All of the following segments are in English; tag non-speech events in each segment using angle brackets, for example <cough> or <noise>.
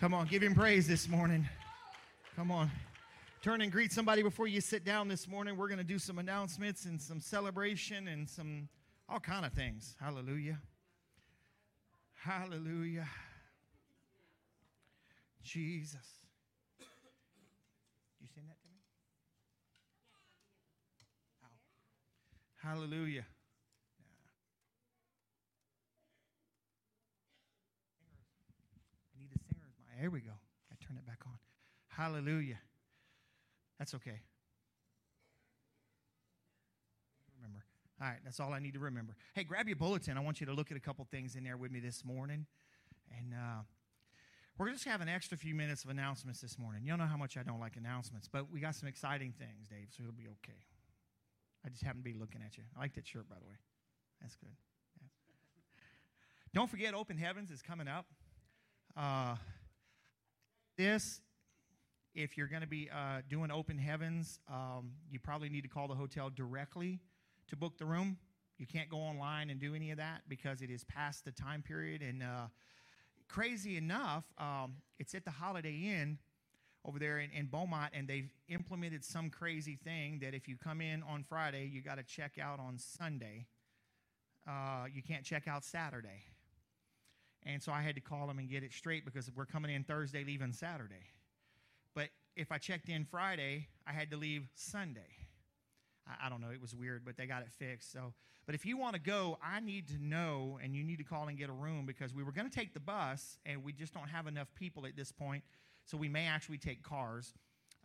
Come on, give him praise this morning. Come on. Turn and greet somebody before you sit down this morning. We're going to do some announcements and some celebration and some all kind of things. Hallelujah. Hallelujah. Jesus. You send that to me? Hallelujah. There we go. I turn it back on. Hallelujah. That's okay. Remember. All right, that's all I need to remember. Hey, grab your bulletin. I want you to look at a couple things in there with me this morning. And uh, we're just having an extra few minutes of announcements this morning. You know how much I don't like announcements, but we got some exciting things, Dave, so it'll be okay. I just happen to be looking at you. I like that shirt, by the way. That's good. Yeah. Don't forget, Open Heavens is coming up. Uh, this, if you're going to be uh, doing open heavens, um, you probably need to call the hotel directly to book the room. You can't go online and do any of that because it is past the time period. And uh, crazy enough, um, it's at the Holiday Inn over there in, in, Beaumont, and they've implemented some crazy thing that if you come in on Friday, you got to check out on Sunday. Uh, you can't check out Saturday. And so I had to call them and get it straight because we're coming in Thursday, leaving Saturday. But if I checked in Friday, I had to leave Sunday. I, I don't know, it was weird, but they got it fixed. So, but if you want to go, I need to know, and you need to call and get a room because we were going to take the bus, and we just don't have enough people at this point. So we may actually take cars.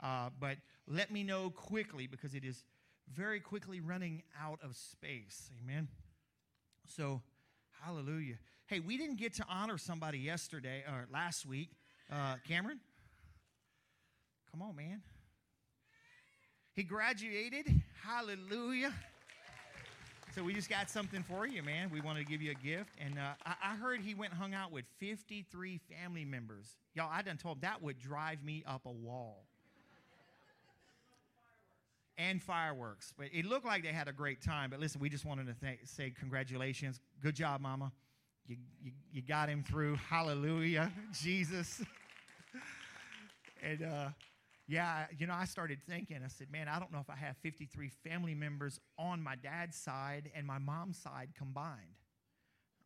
Uh, but let me know quickly because it is very quickly running out of space. Amen. So, hallelujah. Hey, we didn't get to honor somebody yesterday or last week. Uh, Cameron? Come on, man. He graduated. Hallelujah. So we just got something for you, man. We wanted to give you a gift. And uh, I, I, heard he went hung out with 53 family members. Y'all, I done told him that would drive me up a wall. and fireworks. But it looked like they had a great time. But listen, we just wanted to th- say congratulations. Good job, Mama. You, you, you got him through. Hallelujah, Jesus. and uh, yeah, you know, I started thinking, I said, man, I don't know if I have 53 family members on my dad's side and my mom's side combined.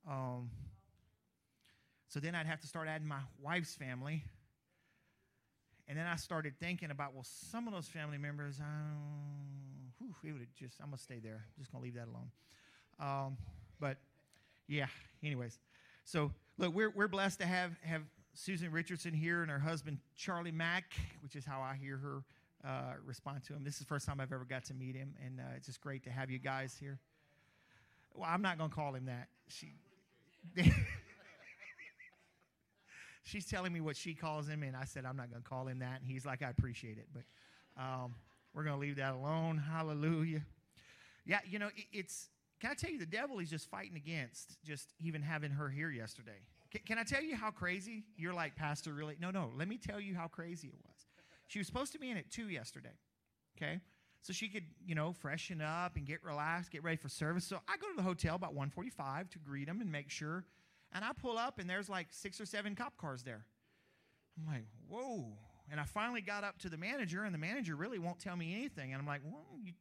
Um, so then I'd have to start adding my wife's family. And then I started thinking about, well, some of those family members, um, whew, it would just, I'm going to stay there. I'm just going to leave that alone. Um, but yeah, anyways. So look, we're, we're blessed to have, have Susan Richardson here and her husband, Charlie Mack, which is how I hear her uh, respond to him. This is the first time I've ever got to meet him, and uh, it's just great to have you guys here. Well, I'm not going to call him that. She. <laughs> she's telling me what she calls him, and I said I'm not going to call him that. And he's like, I appreciate it, but um, we're going to leave that alone. Hallelujah. Yeah, you know, it, it's. Can I tell you, the devil is just fighting against just even having her here yesterday. Can, can I tell you how crazy? You're like, Pastor, really? No, no. Let me tell you how crazy it was. She was supposed to be in at two yesterday. Okay, so she could, you know, freshen up and get relaxed, get ready for service. So I go to the hotel about 1:45 to greet them and make sure and I pull up, and there's like six or seven cop cars there. I'm like, whoa. And I finally got up to the manager, and the manager really won't tell me anything. And I'm like, well, you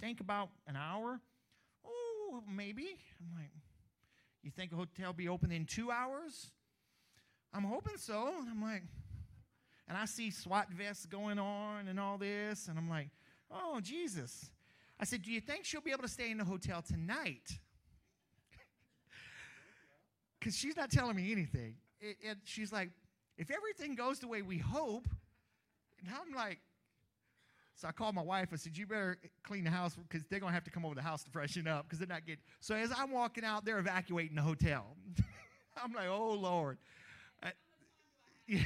think about an hour? Maybe. I'm like, you think a hotel be open in two hours? I'm hoping so. And I'm like, and I see SWAT vests going on and all this, and I'm like, oh, Jesus. I said, do you think she'll be able to stay in the hotel tonight? <laughs> because she's not telling me anything. And she's like, if everything goes the way we hope, and I'm like, so I called my wife. I said, you better clean the house because they're going to have to come over the house to freshen up because they're not getting. So as I'm walking out, they're evacuating the hotel. <laughs> I'm like, oh, Lord. Yeah. Uh, <laughs>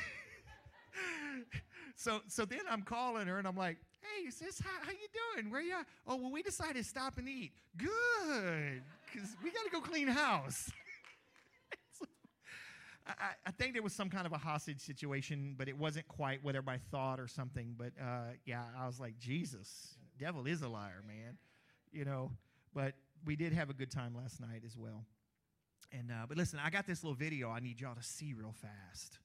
so, so then I'm calling her and I'm like, hey, sis, how, how you doing? Where you at? Oh, well, we decided to stop and eat. Good, because we got to go clean house. <laughs> I, I, think there was some kind of a hostage situation, but it wasn't quite what everybody thought or something. But uh, yeah, I was like, Jesus, devil is a liar, man. You know, but we did have a good time last night as well. And uh, but listen, I got this little video I need y'all to see real fast.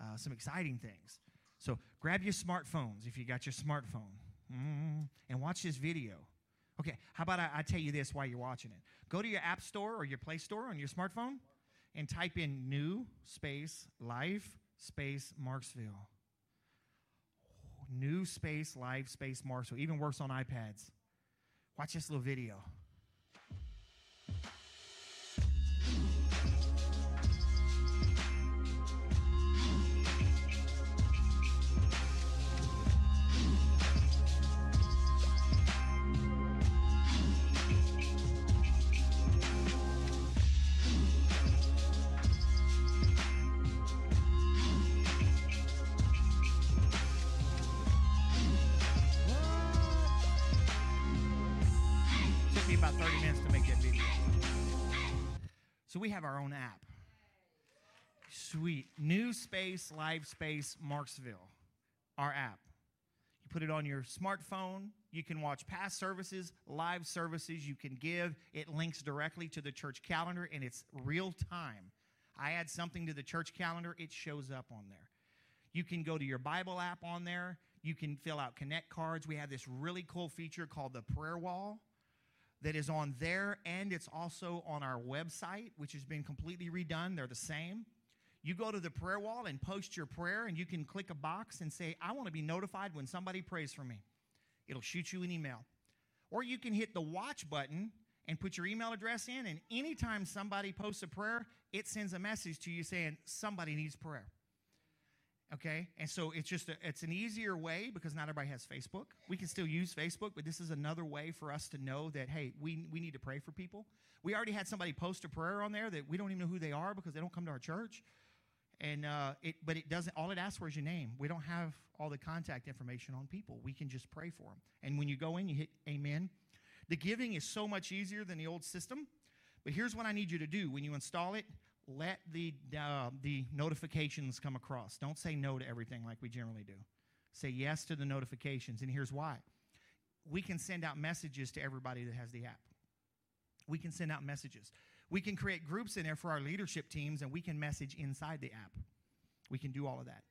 Uh, some exciting things. So grab your smartphones if you got your smartphone mm, and watch this video. Okay, how about I, I tell you this while you're watching it? Go to your app store or your Play Store on your smartphone and type in new space life space Marksville. New space life space Marksville. Even works on iPads. Watch this little video. Have our own app. Sweet. New Space, Life Space, Marksville, our app. You put it on your smartphone. You can watch past services, live services. You can give. It links directly to the church calendar, and it's real time. I add something to the church calendar, it shows up on there. You can go to your Bible app on there. You can fill out connect cards. We have this really cool feature called the prayer wall that is on there and it's also on our website, which has been completely redone. They're the same. You go to the prayer wall and post your prayer, and you can click a box and say, I want to be notified when somebody prays for me. It'll shoot you an email. Or you can hit the watch button and put your email address in, and anytime somebody posts a prayer, it sends a message to you saying, Somebody needs prayer okay? And so it's just a, it's an easier way because not everybody has facebook. We can still use facebook but this is another way for us to know that hey we, we need to pray for people. We already had somebody post a prayer on there that we don't even know who they are because they don't come to our church. And uh, it but it doesn't all it asks for is your name. We don't have all the contact information on people. We can just pray for them and when you go in you hit amen. The giving is so much easier than the old system but here's what i need you to do. When you install it let the, uh, the notifications come across. Don't say no to everything like we generally do. Say yes to the notifications. And here's why we can send out messages to everybody that has the app. We can send out messages. We can create groups in there for our leadership teams, and we can message inside the app. We can do all of that.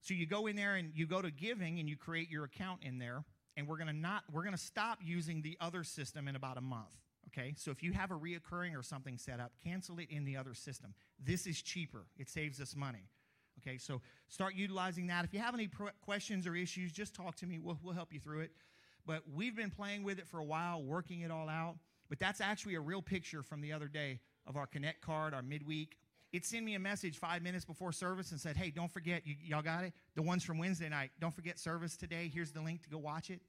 So you go in there and you go to giving and you create your account in there, and we're gonna not we're gonna stop using the other system in about a month. Okay, so if you have a reoccurring or something set up, cancel it in the other system. This is cheaper. It saves us money. Okay, so start utilizing that. If you have any pro- questions or issues, just talk to me. We'll, we'll help you through it. But we've been playing with it for a while, working it all out. But that's actually a real picture from the other day of our Connect card, our midweek. It sent me a message five minutes before service and said, Hey, don't forget, y'all got it? The ones from Wednesday night. Don't forget service today. Here's the link to go watch it.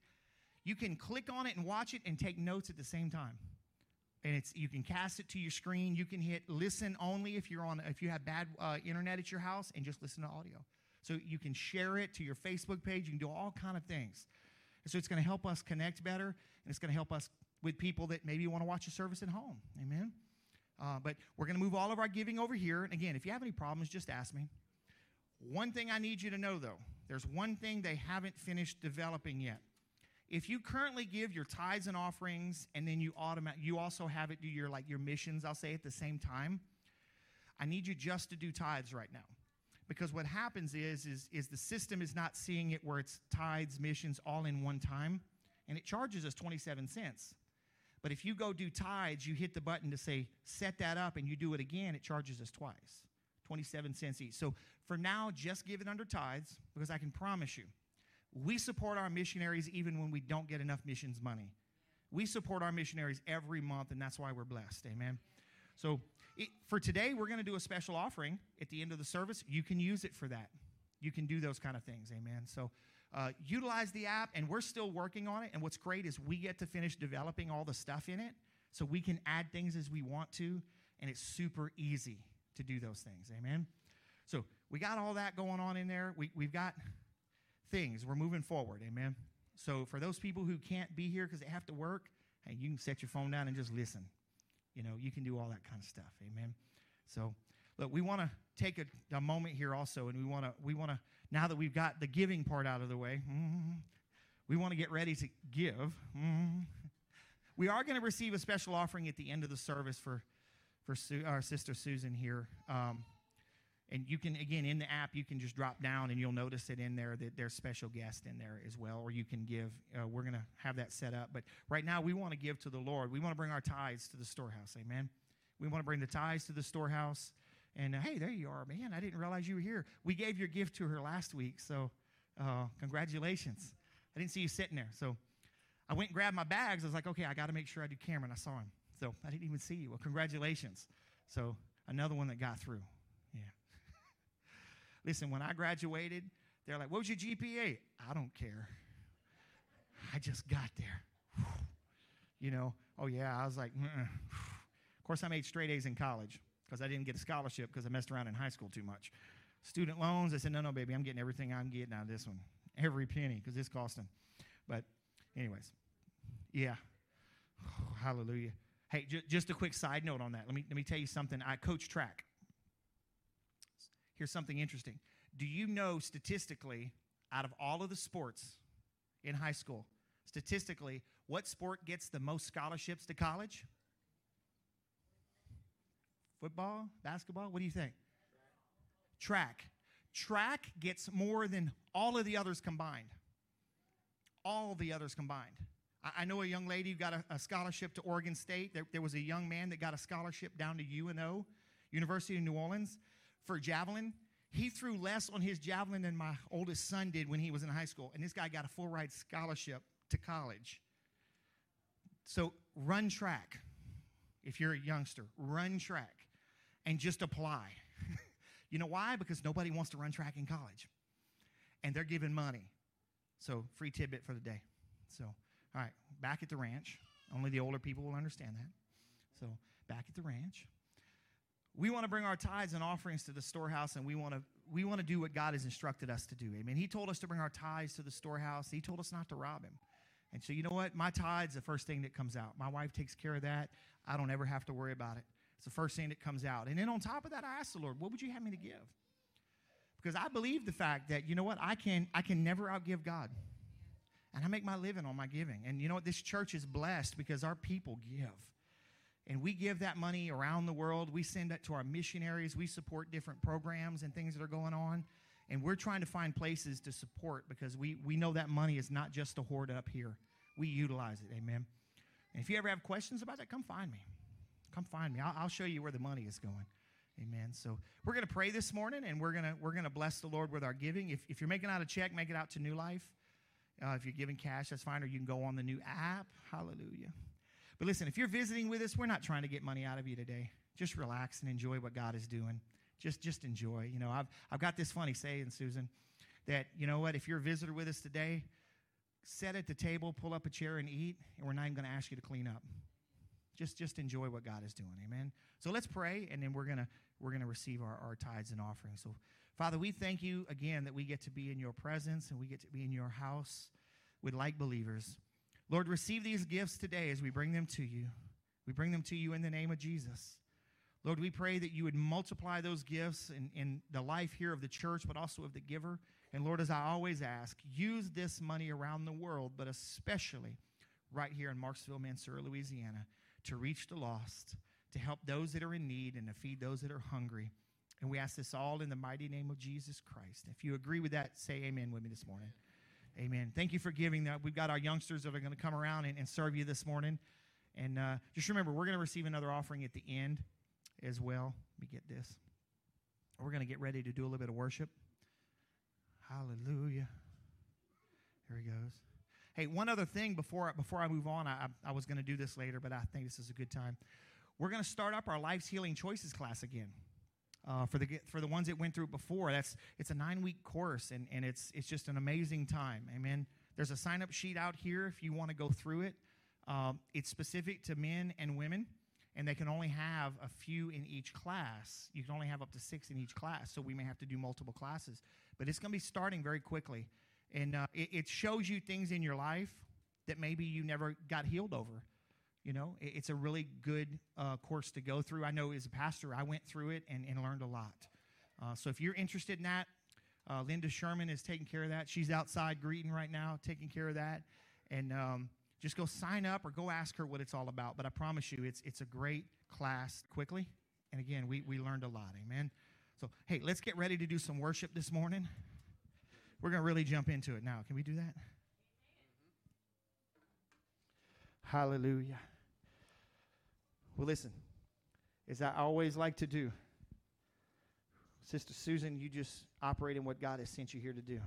You can click on it and watch it and take notes at the same time and it's you can cast it to your screen. You can hit listen only if you're on if you have bad uh, internet at your house and just listen to audio. So you can share it to your Facebook page. You can do all kind of things. And so it's going to help us connect better, and it's going to help us with people that maybe want to watch a service at home. Amen. Uh, but we're going to move all of our giving over here. And again, if you have any problems, just ask me. One thing I need you to know, though, there's one thing they haven't finished developing yet. If you currently give your tithes and offerings, and then you automatic, you also have it do your like your missions, I'll say at the same time. I need you just to do tithes right now, because what happens is is is the system is not seeing it where it's tithes, missions all in one time, and it charges us twenty seven cents. But if you go do tithes, you hit the button to say set that up, and you do it again, it charges us twice, twenty seven cents each. So for now, just give it under tithes, because I can promise you we support our missionaries even when we don't get enough missions money. We support our missionaries every month, and that's why we're blessed. Amen. So it, for today, we're going to do a special offering at the end of the service. You can use it for that. You can do those kind of things. Amen. So uh, utilize the app, and we're still working on it. And what's great is we get to finish developing all the stuff in it, so we can add things as we want to, and it's super easy to do those things. Amen. So we got all that going on in there. We, we've got things. We're moving forward. Amen. So for those people who can't be here because they have to work, hey, you can set your phone down and just listen. You know, you can do all that kind of stuff. Amen. So look, we want to take a, a, moment here also, and we want to we want to now that we've got the giving part out of the way, mm, we want to get ready to give. Mm, we are going to receive a special offering at the end of the service for for Su- our sister Susan here. Um, and you can again in the app you can just drop down and you'll notice it in there that there's special guest in there as well. Or you can give uh, we're going to have that set up. But right now we want to give to the lord. We want to bring our tithes to the storehouse. Amen? We want to bring the tithes to the storehouse. And uh, hey there you are man. I didn't realize you were here. We gave your gift to her last week. So uh, congratulations. I didn't see you sitting there. So i went and grabbed my bags. I was like okay i got to make sure i do cameron. I saw him. So i didn't even see you. Well congratulations. So another one that got through Listen, when I graduated, they're like, What was your GPA? I don't care. I just got there. <sighs> You know, oh yeah, I was like, of course, I made straight A's in college because I didn't get a scholarship because I messed around in high school too much. Student loans, I said, no, no, baby, I'm getting everything I'm getting out of this one. Every penny because it's costing. But, anyways, yeah. Oh, <sighs> hallelujah. Hey, j- just a quick side note on that. Let me, let me tell you something. I coach track. Here's something interesting. Do you know statistically, out of all of the sports in high school, statistically, what sport gets the most scholarships to college? Football? Basketball? What do you think? Track. Track gets more than all of the others combined. All the others combined. I, know a young lady who got a, scholarship to Oregon State. There, there was a young man that got a scholarship down to UNO, University of New Orleans for javelin. He threw less on his javelin than my oldest son did when he was in high school. And this guy got a full ride scholarship to college. So run track. If you're a youngster, run track and just apply. <laughs> you know why? Because nobody wants to run track in college. And they're giving money. So, free tidbit for the day. So, all right, back at the ranch. Only the older people will understand that. So, back at the ranch we want to bring our tithes and offerings to the storehouse and we want to we want to do what god has instructed us to do. Amen. He told us to bring our tithes to the storehouse. He told us not to rob him. And so you know what? My tithes the first thing that comes out. My wife takes care of that. I don't ever have to worry about it. It's the first thing that comes out. And then on top of that i ask the lord what would you have me to give? Because i believe the fact that you know what? I can i can never outgive god. And I make my living on my giving. And you know what? This church is blessed because our people give. And we give that money around the world. We send that to our missionaries. We support different programs and things that are going on. And we're trying to find places to support because we, we know that money is not just to hoard up here. We utilize it. Amen. And if you ever have questions about that, come find me. Come find me. I'll, I'll show you where the money is going. Amen. So we're going to pray this morning, and we're going to we're going to bless the Lord with our giving. If, if you're making out a check, make it out to New Life. Uh, if you're giving cash, that's fine, or you can go on the new app. Hallelujah. But listen, if you're visiting with us, we're not trying to get money out of you today. Just relax and enjoy what God is doing. Just just enjoy. You know, I've I've got this funny saying, Susan, that you know what? If you're a visitor with us today, sit at the table, pull up a chair, and eat, and we're not even going to ask you to clean up. Just just enjoy what God is doing. Amen. So let's pray, and then we're gonna we're gonna receive our, our tithes and offerings. So Father, we thank you again that we get to be in your presence and we get to be in your house with like believers. Lord, receive these gifts today as we bring them to you. We bring them to you in the name of Jesus. Lord, we pray that you would multiply those gifts in, in the life here of the church, but also of the giver. And Lord, as I always ask, use this money around the world, but especially right here in Marksville, Mansura, Louisiana, to reach the lost, to help those that are in need, and to feed those that are hungry. And we ask this all in the mighty name of Jesus Christ. If you agree with that, say amen with me this morning. Amen. Thank you for giving that. We've got our youngsters that are going to come around and, and serve you this morning. And uh, just remember, we're going to receive another offering at the end as well. Let me get this. We're going to get ready to do a little bit of worship. Hallelujah. Here he goes. Hey, one other thing before, before I move on, I, I was going to do this later, but I think this is a good time. We're going to start up our Life's Healing Choices class again uh, for the for the ones that went through it before. That's it's a nine week course, and and it's it's just an amazing time. Amen. There's a sign up sheet out here if you want to go through it. Um, it's specific to men and women, and they can only have a few in each class. You can only have up to six in each class, so we may have to do multiple classes. But it's going to be starting very quickly, and uh, it, it shows you things in your life that maybe you never got healed over. You know, it's a really good uh, course to go through. I know as a pastor, I went through it and, and learned a lot. Uh, so if you're interested in that, uh, Linda Sherman is taking care of that. She's outside greeting right now, taking care of that. And um, just go sign up or go ask her what it's all about. But I promise you, it's, it's a great class quickly. And again, we, we learned a lot. Amen. So, hey, let's get ready to do some worship this morning. We're going to really jump into it now. Can we do that? Hallelujah. Well, listen, as I always like to do, Sister Susan, you just operate in what God has sent you here to do.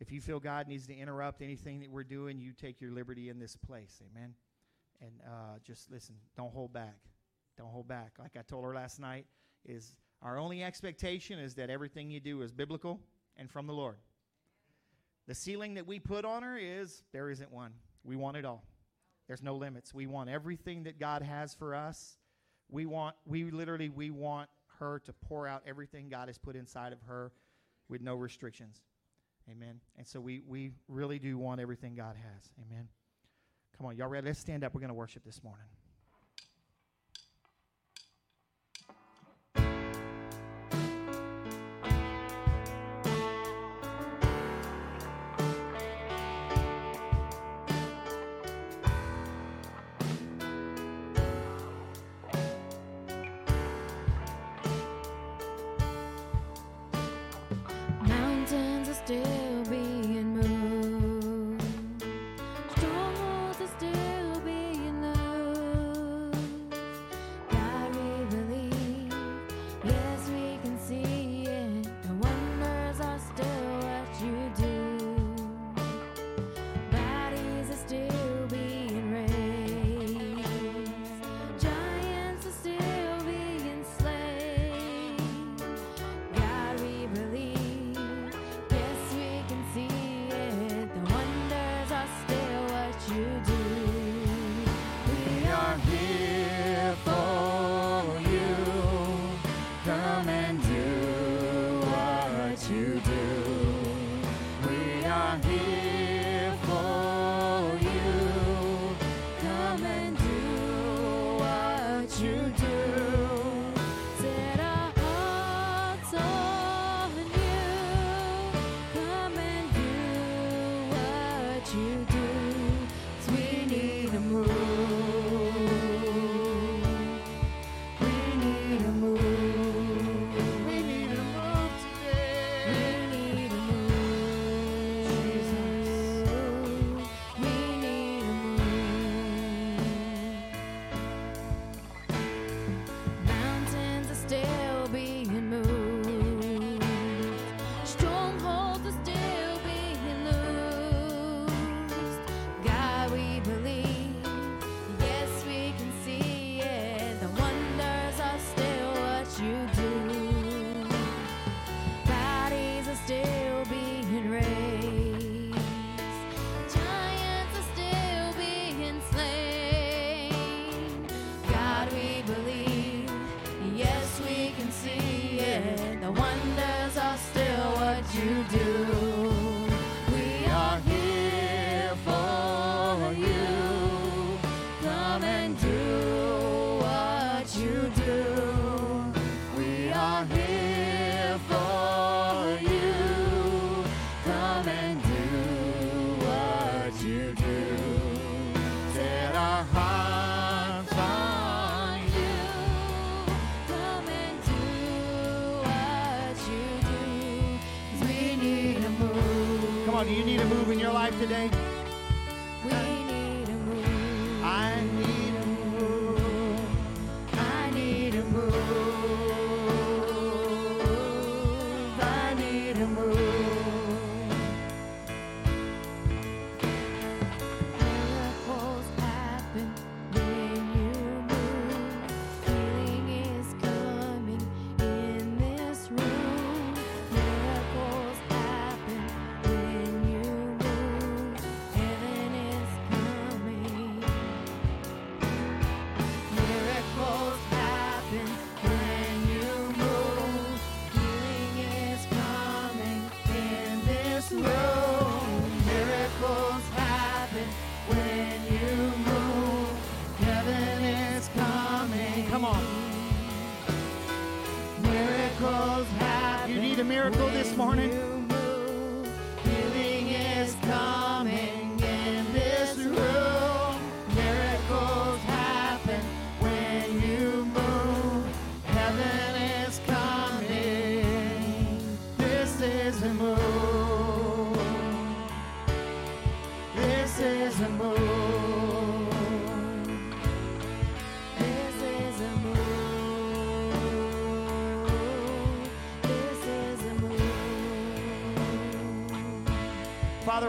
If you feel God needs to interrupt anything that we're doing, you take your liberty in this place. Amen. And uh, just listen, don't hold back. Don't hold back. Like I told her last night, is our only expectation is that everything you do is biblical and from the Lord. The ceiling that we put on her is there isn't one. We want it all. There's no limits. We want everything that God has for us. We want, we literally, we want her to pour out everything God has put inside of her with no restrictions. Amen. And so we, we really do want everything God has. Amen. Come on, y'all ready? Let's stand up. We're going to worship this morning.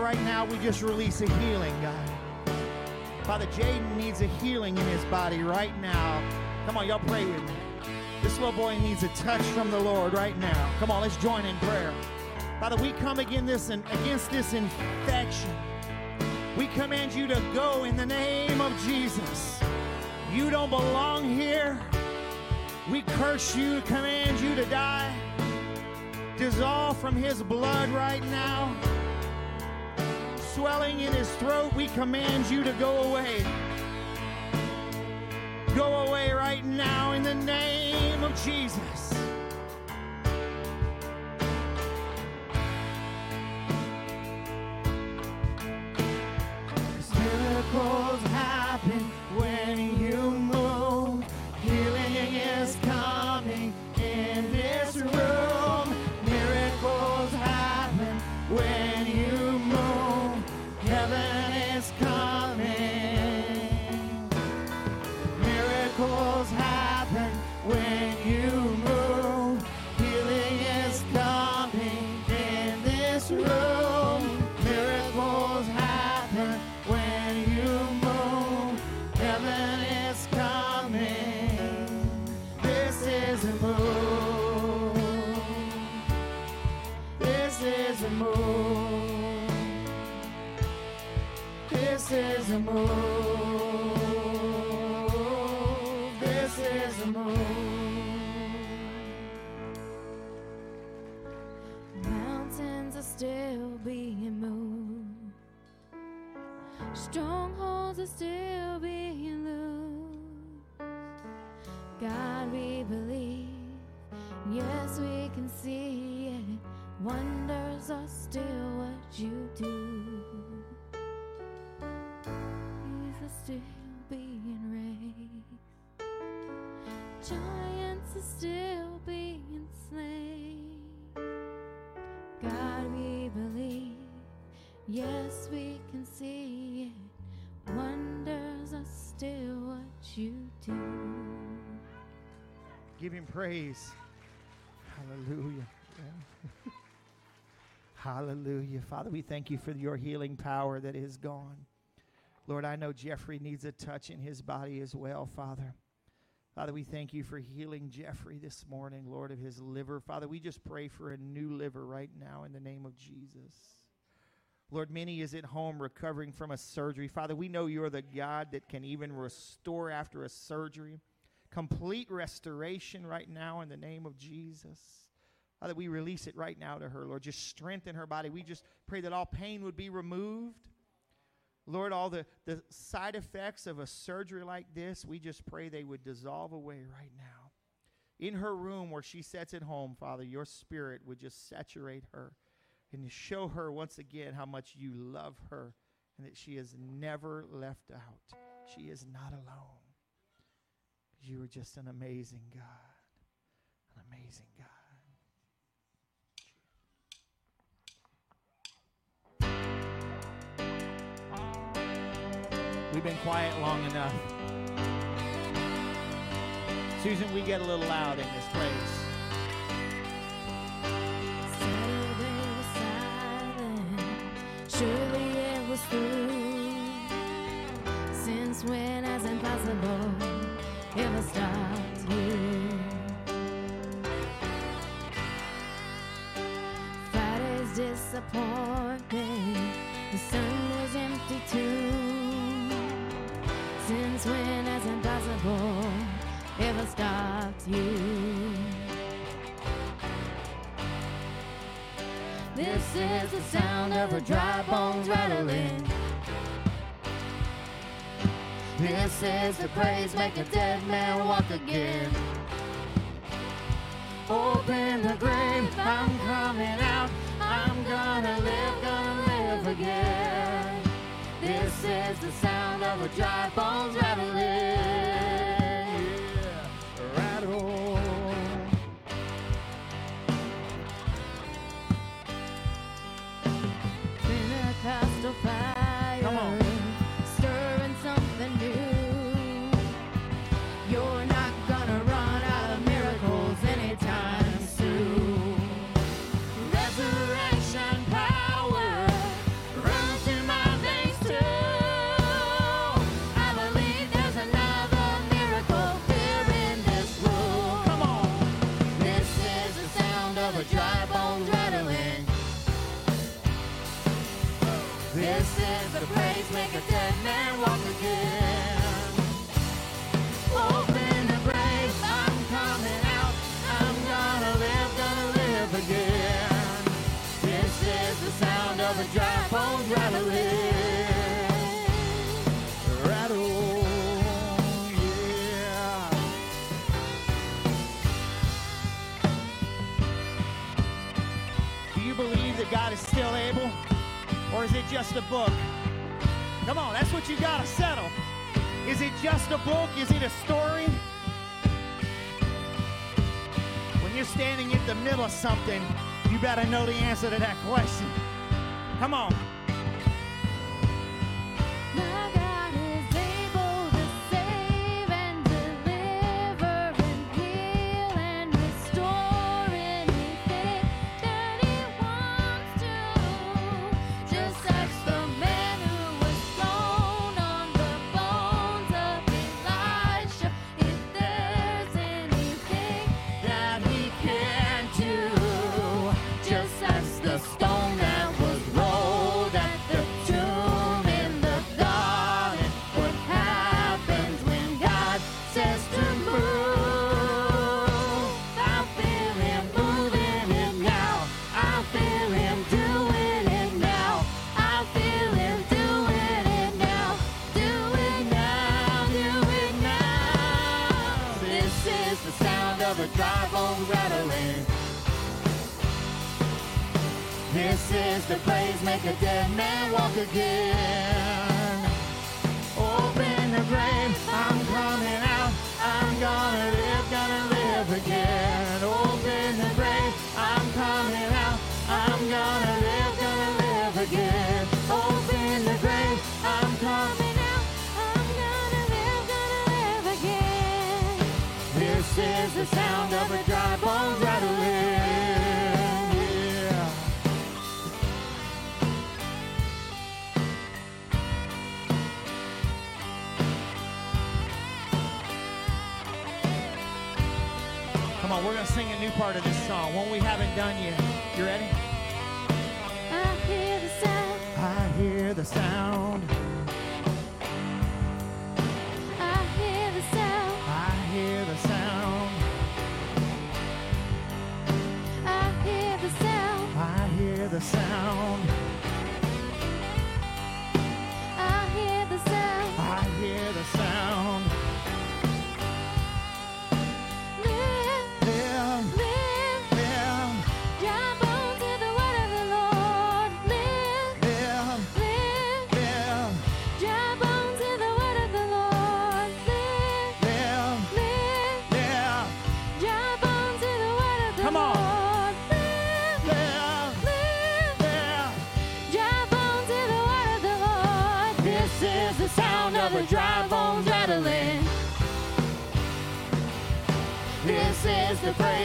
right now, we just release a healing, God. Father, Jaden needs a healing in his body right now. Come on, y'all pray with me. This little boy needs a touch from the Lord right now. Come on, let's join in prayer. Father, we come this and against this infection. We command you to go in the name of Jesus. You don't belong here. We curse you, command you to die. Dissolve from his blood right now swelling in his throat, we command you to go away. Go away right now in the name of Jesus. Praise. Hallelujah. <laughs> Hallelujah. Father, we thank you for your healing power that is gone. Lord, I know Jeffrey needs a touch in his body as well, Father. Father, we thank you for healing Jeffrey this morning, Lord, of his liver. Father, we just pray for a new liver right now in the name of Jesus. Lord, many is at home recovering from a surgery. Father, we know you're the God that can even restore after a surgery. Complete restoration right now in the name of Jesus. Father, we release it right now to her, Lord. Just strengthen her body. We just pray that all pain would be removed. Lord, all the, the side effects of a surgery like this, we just pray they would dissolve away right now. In her room where she sits at home, Father, your spirit would just saturate her and show her once again how much you love her and that she is never left out. She is not alone. You are just an amazing God. An amazing God. We've been quiet long enough. Susan, we get a little loud in this place. Surely it was through. Since when has impossible ever stopped you? Friday's disappointment. The sun was empty too. Since when has impossible ever stopped you? This is the sound of a dry bones rattling. This is the praise make a dead man walk again. Open the grave, I'm coming out. I'm gonna live, gonna live again. This is the sound of a dry bones rattling. Just a book? Come on, that's what you got to settle. Is it just a book? Is it a story? When you're standing in the middle of something, you better know the answer to that question. Come on. again. Open the grave, I'm coming out. I'm gonna live, gonna live again. Open the grave, I'm coming out. I'm gonna live, gonna live again. Open the grave, I'm coming out. I'm gonna live, gonna live again. This is the sound of a song, one we haven't done yet. You ready? I hear the sound. I hear the sound. I hear the sound. I hear the sound. I hear the sound. I hear the sound.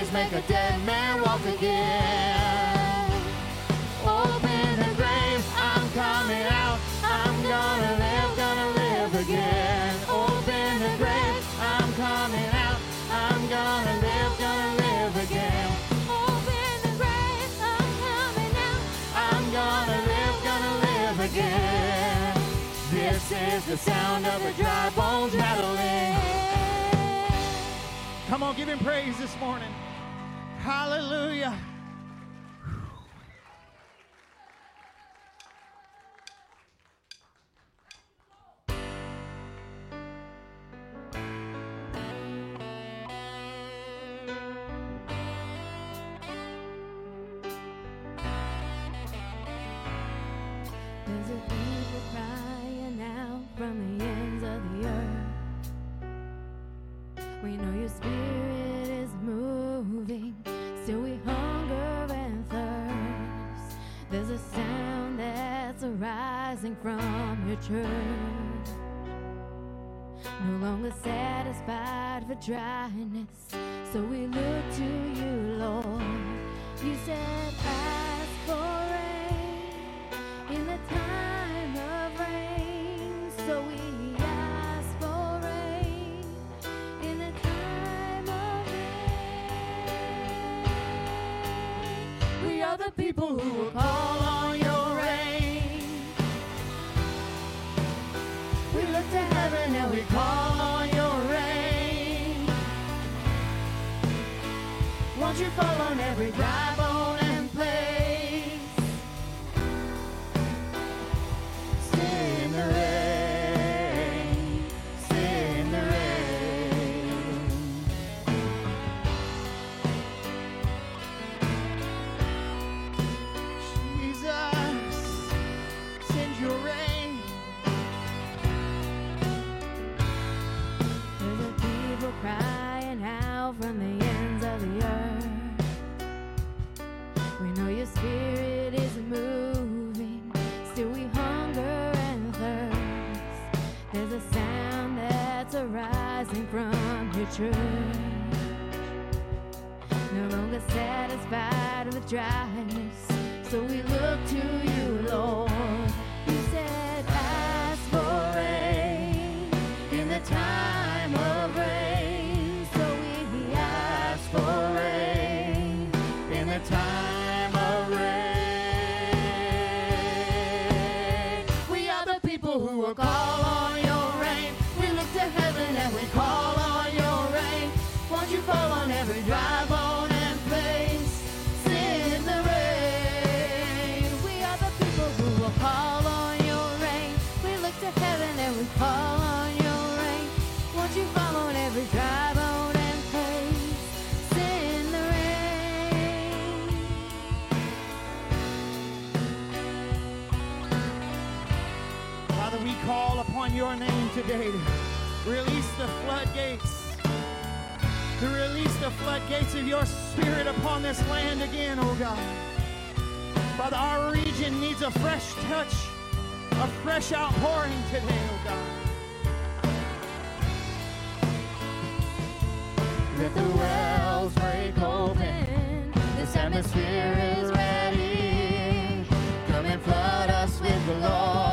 The make a dead man walk again. Open the grave, I'm coming out. I'm gonna live, gonna live again. Open the grave, I'm coming out. I'm gonna live, gonna live again. Open the grave, I'm coming out. I'm gonna live, gonna live again. This is the sound of the dry bones rattling. Come on, give him praise this morning. Hallelujah. From your church. No longer satisfied for dryness, so we look to you, Lord. You said, ask for rain in the time of rain. So we ask for rain in the time of rain. We are the people who will call on heaven and we call on your rain. Won't you fall on every dry from your church. No longer satisfied with dryness, so we look to you, today release the floodgates, to release the floodgates of your spirit upon this land again, oh God. Father, our region needs a fresh touch, a fresh outpouring today, oh God. Let the wells break open, this atmosphere is ready. Come and flood us with the Lord.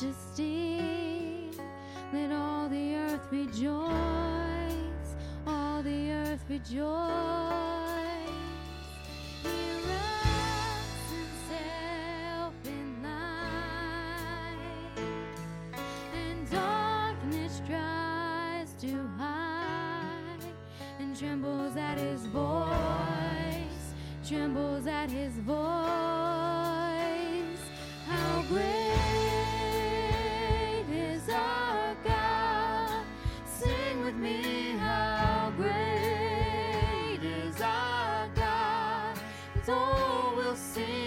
majesty. Let all the earth rejoice, all the earth rejoice. will sing.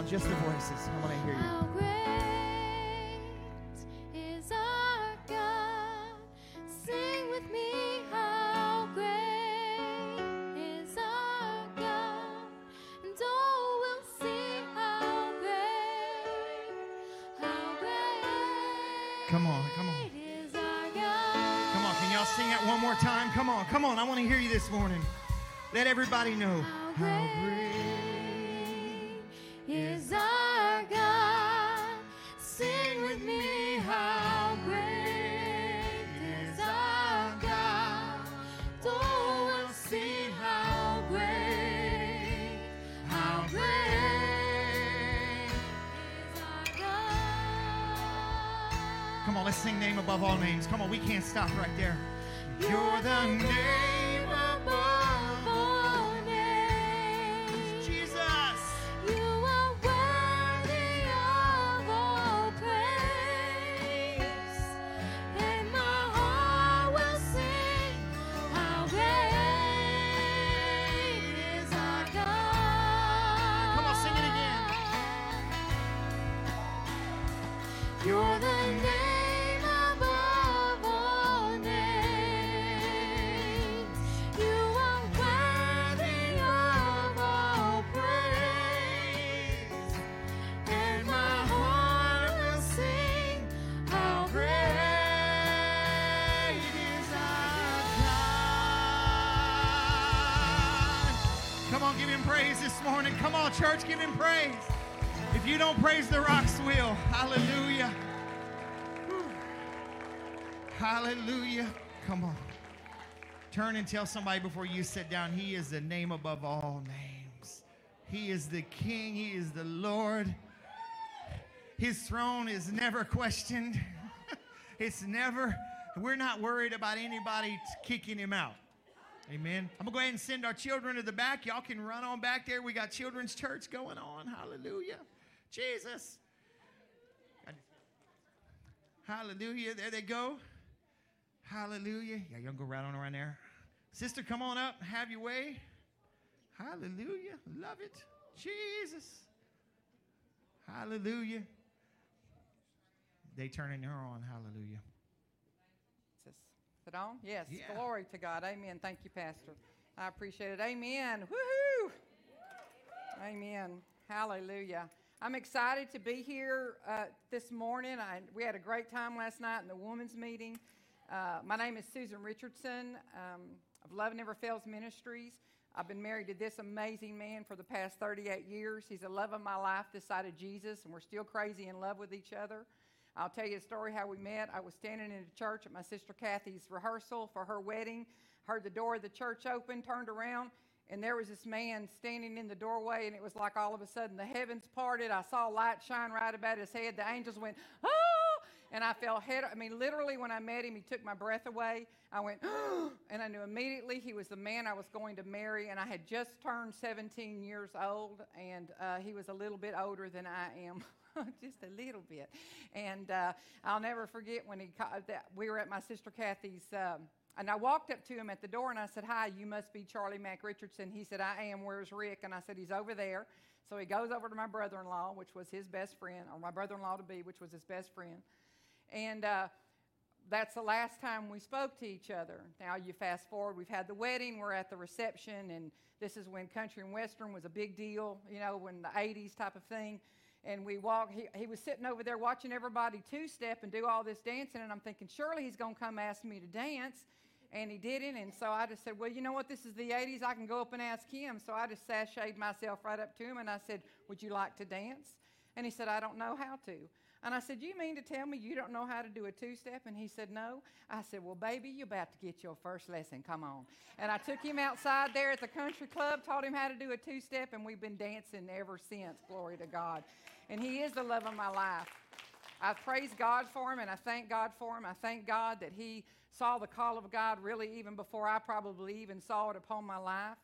on, just the voices. I want to hear you. Come on, come on. Come on, can y'all sing that one more time? Come on, come on. I want to hear you this morning. Let everybody know how great. Let's sing name above all names. Come on, we can't stop right there. You're the name don't praise, the rocks will. Hallelujah. Whew. Hallelujah. Come on. Turn and tell somebody before you sit down, He is the name above all names. He is the King, He is the Lord. His throne is never questioned. <laughs> it's never, we're not worried about anybody kicking Him out. Amen. I'm going to go ahead and send our children to the back. Y'all can run on back there. We got children's church going on. Hallelujah. Jesus. Hallelujah. There they go. Hallelujah. Yeah, y'all go right on around there. Sister, come on up. Have your way. Hallelujah. Love it. Jesus. Hallelujah. They turning her on. Hallelujah. Is it on? Yes. Yeah. Glory to God. Amen. Thank you, Pastor. I appreciate it. Amen. Woohoo! Amen. Hallelujah. I'm excited to be here uh, this morning. I, we had a great time last night in the women's meeting. Uh, my name is Susan Richardson um, of Love Never Fails Ministries. I've been married to this amazing man for the past 38 years. He's the love of my life this side of Jesus, and we're still crazy in love with each other. I'll tell you a story how we met. I was standing in a church at my sister Kathy's rehearsal for her wedding. Heard the door of the church open, turned around, and there was this man standing in the doorway, and it was like all of a sudden the heavens parted. I saw light shine right about his head. The angels went, oh! And I fell head. I mean, literally, when I met him, he took my breath away. I went, oh, and I knew immediately he was the man I was going to marry. And I had just turned 17 years old, and uh, he was a little bit older than I am. <laughs> just a little bit. And uh, I'll never forget when he ca- that we were at my sister Kathy's. Um, and I walked up to him at the door and I said, Hi, you must be Charlie Mack Richardson. He said, I am. Where's Rick? And I said, He's over there. So he goes over to my brother in law, which was his best friend, or my brother in law to be, which was his best friend. And uh, that's the last time we spoke to each other. Now you fast forward, we've had the wedding, we're at the reception, and this is when country and western was a big deal, you know, when the 80s type of thing. And we walked, he, he was sitting over there watching everybody two step and do all this dancing, and I'm thinking, surely he's going to come ask me to dance. And he didn't, and so I just said, Well, you know what? This is the 80s. I can go up and ask him. So I just sashayed myself right up to him, and I said, Would you like to dance? And he said, I don't know how to. And I said, You mean to tell me you don't know how to do a two step? And he said, No. I said, Well, baby, you're about to get your first lesson. Come on. And I took him outside there at the country club, taught him how to do a two step, and we've been dancing ever since. Glory to God. And he is the love of my life. I praise God for him and I thank God for him. I thank God that he saw the call of God really even before I probably even saw it upon my life.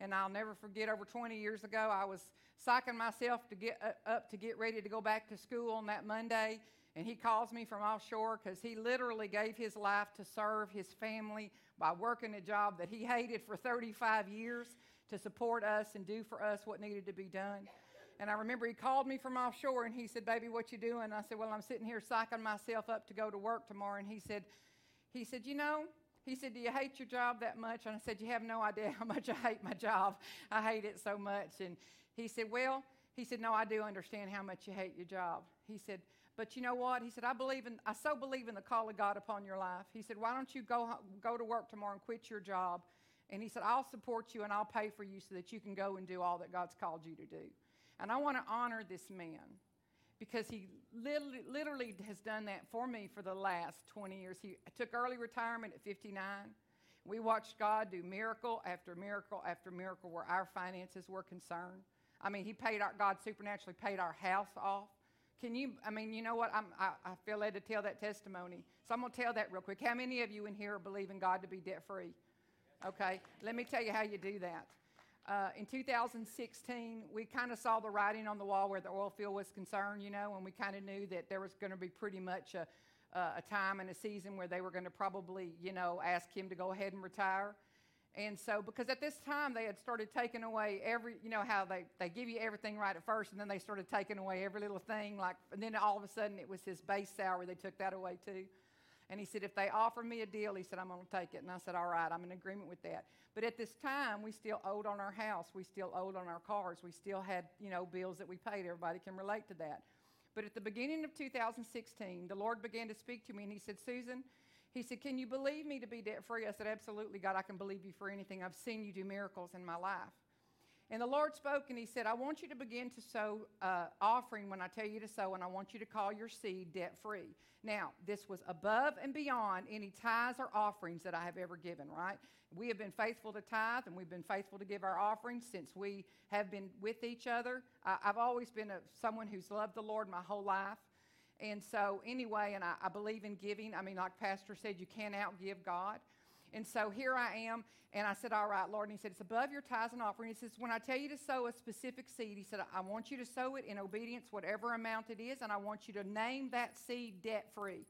And I'll never forget over 20 years ago, I was psyching myself to get uh, up to get ready to go back to school on that Monday. And he calls me from offshore because he literally gave his life to serve his family by working a job that he hated for 35 years to support us and do for us what needed to be done. And I remember he called me from offshore and he said, Baby, what you doing? I said, Well, I'm sitting here psyching myself up to go to work tomorrow. And he said, he said, You know, he said, Do you hate your job that much? And I said, You have no idea <laughs> how much I hate my job. I hate it so much. And he said, Well, he said, No, I do understand how much you hate your job. He said, But you know what? He said, I believe in I so believe in the call of God upon your life. He said, Why don't you go go to work tomorrow and quit your job And he said, I'll support you and I'll pay for you so that you can go and do all that God's called you to do. And I want to honor this man because he literally, literally has done that for me for the last 20 years. He took early retirement at 59. We watched God do miracle after miracle after miracle where our finances were concerned. I mean, he paid our, God supernaturally paid our house off. Can you, I mean, you know what? I'm, I, I feel led to tell that testimony. So I'm going to tell that real quick. How many of you in here believe in God to be debt free? Okay, let me tell you how you do that. Uh, in 2016, we kind of saw the writing on the wall where the oil field was concerned, you know, and we kind of knew that there was going to be pretty much a, uh, a time and a season where they were going to probably, you know, ask him to go ahead and retire. And so, because at this time they had started taking away every, you know, how they, they give you everything right at first, and then they started taking away every little thing, like, and then all of a sudden it was his base salary, they took that away too. And he said, if they offer me a deal, he said, I'm going to take it. And I said, all right, I'm in agreement with that. But at this time, we still owed on our house. We still owed on our cars. We still had, you know, bills that we paid. Everybody can relate to that. But at the beginning of 2016, the Lord began to speak to me, and he said, Susan, he said, Can you believe me to be debt free? I said, Absolutely, God, I can believe you for anything. I've seen you do miracles in my life. And the Lord spoke and He said, I want you to begin to sow uh, offering when I tell you to sow, and I want you to call your seed debt free. Now, this was above and beyond any tithes or offerings that I have ever given, right? We have been faithful to tithe and we've been faithful to give our offerings since we have been with each other. I, I've always been a, someone who's loved the Lord my whole life. And so, anyway, and I, I believe in giving. I mean, like Pastor said, you can't outgive God. And so here I am, and I said, All right, Lord. And he said, It's above your tithes and offering. He says, When I tell you to sow a specific seed, he said, I want you to sow it in obedience, whatever amount it is, and I want you to name that seed debt free.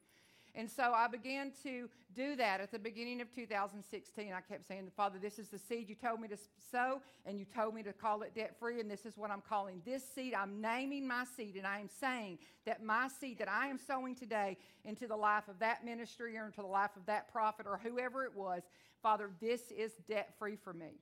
And so I began to do that at the beginning of 2016. I kept saying, Father, this is the seed you told me to sow, and you told me to call it debt free, and this is what I'm calling this seed. I'm naming my seed, and I am saying that my seed that I am sowing today into the life of that ministry or into the life of that prophet or whoever it was, Father, this is debt free for me.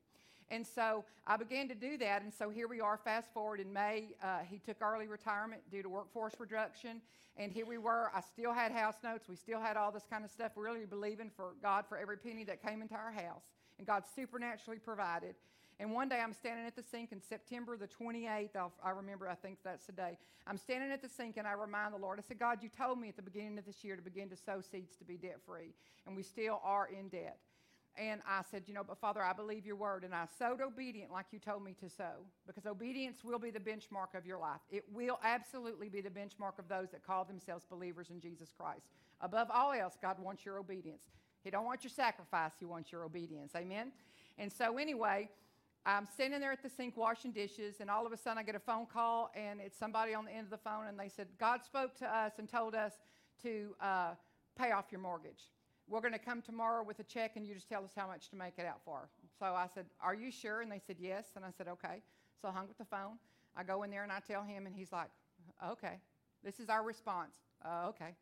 And so I began to do that. And so here we are, fast forward in May. Uh, he took early retirement due to workforce reduction. And here we were. I still had house notes. We still had all this kind of stuff, really believing for God for every penny that came into our house. And God supernaturally provided. And one day I'm standing at the sink in September the 28th. I'll, i remember, I think that's the day. I'm standing at the sink and I remind the Lord, I said, God, you told me at the beginning of this year to begin to sow seeds to be debt free. And we still are in debt. And I said, You know, but Father, I believe your word. And I sowed obedient like you told me to sow because obedience will be the benchmark of your life. It will absolutely be the benchmark of those that call themselves believers in Jesus Christ. Above all else, God wants your obedience. He don't want your sacrifice, he wants your obedience. Amen? And so, anyway, I'm standing there at the sink washing dishes, and all of a sudden I get a phone call, and it's somebody on the end of the phone, and they said, God spoke to us and told us to uh, pay off your mortgage we're going to come tomorrow with a check and you just tell us how much to make it out for. So I said, Are you sure? And they said, Yes. And I said, Okay. So I hung up the phone. I go in there and I tell him, and he's like, Okay. This is our response. Uh, okay.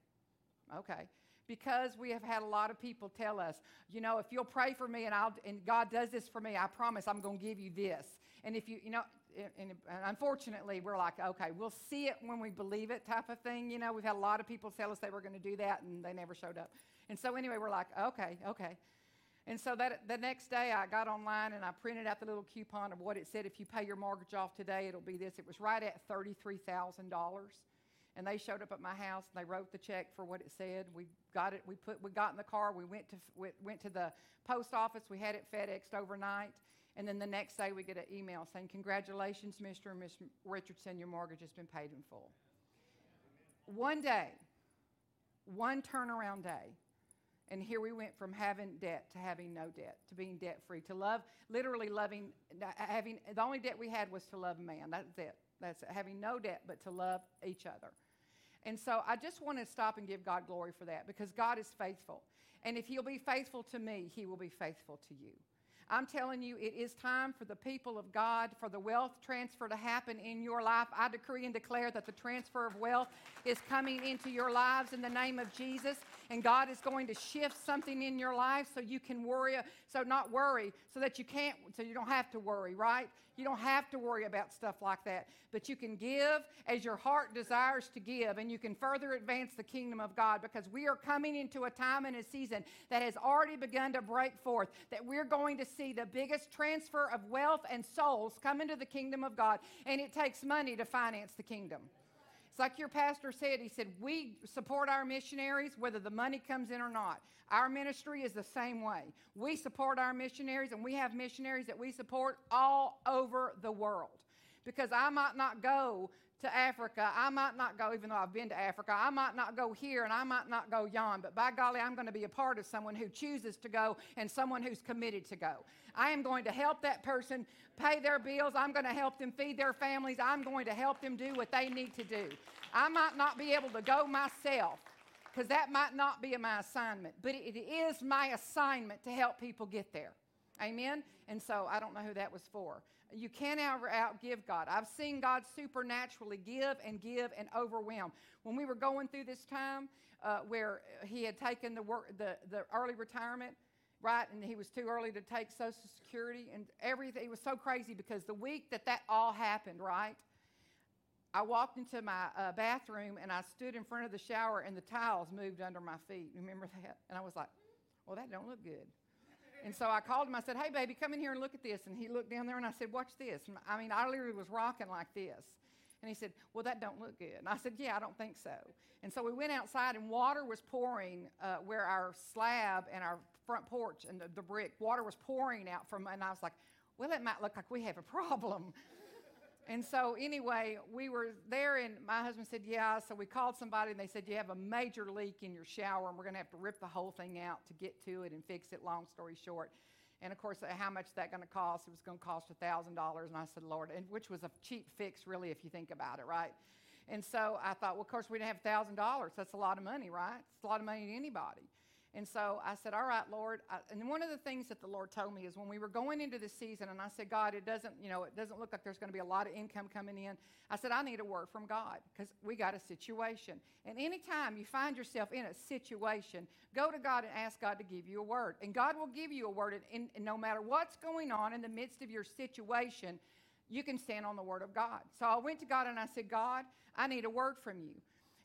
Okay. Because we have had a lot of people tell us, you know, if you'll pray for me and I'll and God does this for me, I promise I'm going to give you this. And if you, you know, and, unfortunately, we're like, okay, we'll see it when we believe it, type of thing. You know, we've had a lot of people tell us they were going to do that, and they never showed up. And so anyway, we're like, okay, okay. And so that the next day, I got online and I printed out the little coupon of what it said. If you pay your mortgage off today, it'll be this. It was right at thirty-three thousand dollars. And they showed up at my house and they wrote the check for what it said. We got it. We put. We got in the car. We went to went to the post office. We had it FedExed overnight. And then the next day, we get an email saying, "Congratulations, Mr. and Miss Richardson. Your mortgage has been paid in full." One day, one turnaround day and here we went from having debt to having no debt, to being debt free, to love, literally loving, uh, having, the only debt we had was to love man. That's it. That's it. having no debt, but to love each other. And so I just want to stop and give God glory for that because God is faithful. And if He'll be faithful to me, He will be faithful to you. I'm telling you, it is time for the people of God, for the wealth transfer to happen in your life. I decree and declare that the transfer of wealth is coming into your lives in the name of Jesus. And God is going to shift something in your life so you can worry, so not worry, so that you can't, so you don't have to worry, right? You don't have to worry about stuff like that. But you can give as your heart desires to give, and you can further advance the kingdom of God because we are coming into a time and a season that has already begun to break forth, that we're going to see the biggest transfer of wealth and souls come into the kingdom of God, and it takes money to finance the kingdom. It's like your pastor said. He said, We support our missionaries whether the money comes in or not. Our ministry is the same way. We support our missionaries, and we have missionaries that we support all over the world. Because I might not go to Africa. I might not go, even though I've been to Africa. I might not go here and I might not go yon, but by golly, I'm going to be a part of someone who chooses to go and someone who's committed to go. I am going to help that person pay their bills. I'm going to help them feed their families. I'm going to help them do what they need to do. I might not be able to go myself because that might not be my assignment, but it is my assignment to help people get there. Amen? And so I don't know who that was for. You can't ever outgive God. I've seen God supernaturally give and give and overwhelm. When we were going through this time uh, where He had taken the, work, the, the early retirement, right, and He was too early to take Social Security and everything, it was so crazy because the week that that all happened, right, I walked into my uh, bathroom and I stood in front of the shower and the tiles moved under my feet. Remember that? And I was like, well, that don't look good. And so I called him. I said, "Hey, baby, come in here and look at this." And he looked down there, and I said, "Watch this." And I mean, I literally was rocking like this. And he said, "Well, that don't look good." And I said, "Yeah, I don't think so." And so we went outside, and water was pouring uh, where our slab and our front porch and the, the brick water was pouring out from. And I was like, "Well, it might look like we have a problem." And so, anyway, we were there, and my husband said, Yeah. So we called somebody, and they said, You have a major leak in your shower, and we're going to have to rip the whole thing out to get to it and fix it, long story short. And of course, uh, how much that going to cost? It was going to cost $1,000. And I said, Lord, and which was a cheap fix, really, if you think about it, right? And so I thought, well, of course, we didn't have $1,000. That's a lot of money, right? It's a lot of money to anybody. And so I said, All right, Lord. I, and one of the things that the Lord told me is when we were going into the season, and I said, God, it doesn't, you know, it doesn't look like there's going to be a lot of income coming in. I said, I need a word from God because we got a situation. And anytime you find yourself in a situation, go to God and ask God to give you a word. And God will give you a word. And, and, and no matter what's going on in the midst of your situation, you can stand on the word of God. So I went to God and I said, God, I need a word from you.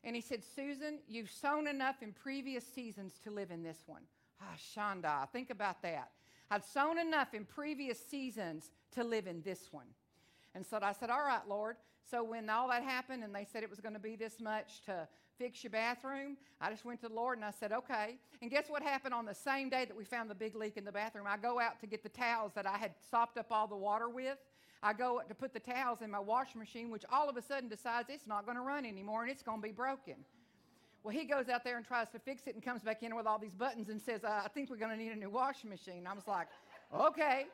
And he said, Susan, you've sown enough in previous seasons to live in this one. Ah, Shonda, think about that. I've sown enough in previous seasons to live in this one. And so I said, All right, Lord. So when all that happened and they said it was going to be this much to fix your bathroom, I just went to the Lord and I said, Okay. And guess what happened on the same day that we found the big leak in the bathroom? I go out to get the towels that I had sopped up all the water with. I go to put the towels in my washing machine, which all of a sudden decides it's not going to run anymore and it's going to be broken. Well, he goes out there and tries to fix it and comes back in with all these buttons and says, uh, I think we're going to need a new washing machine. I was like, okay.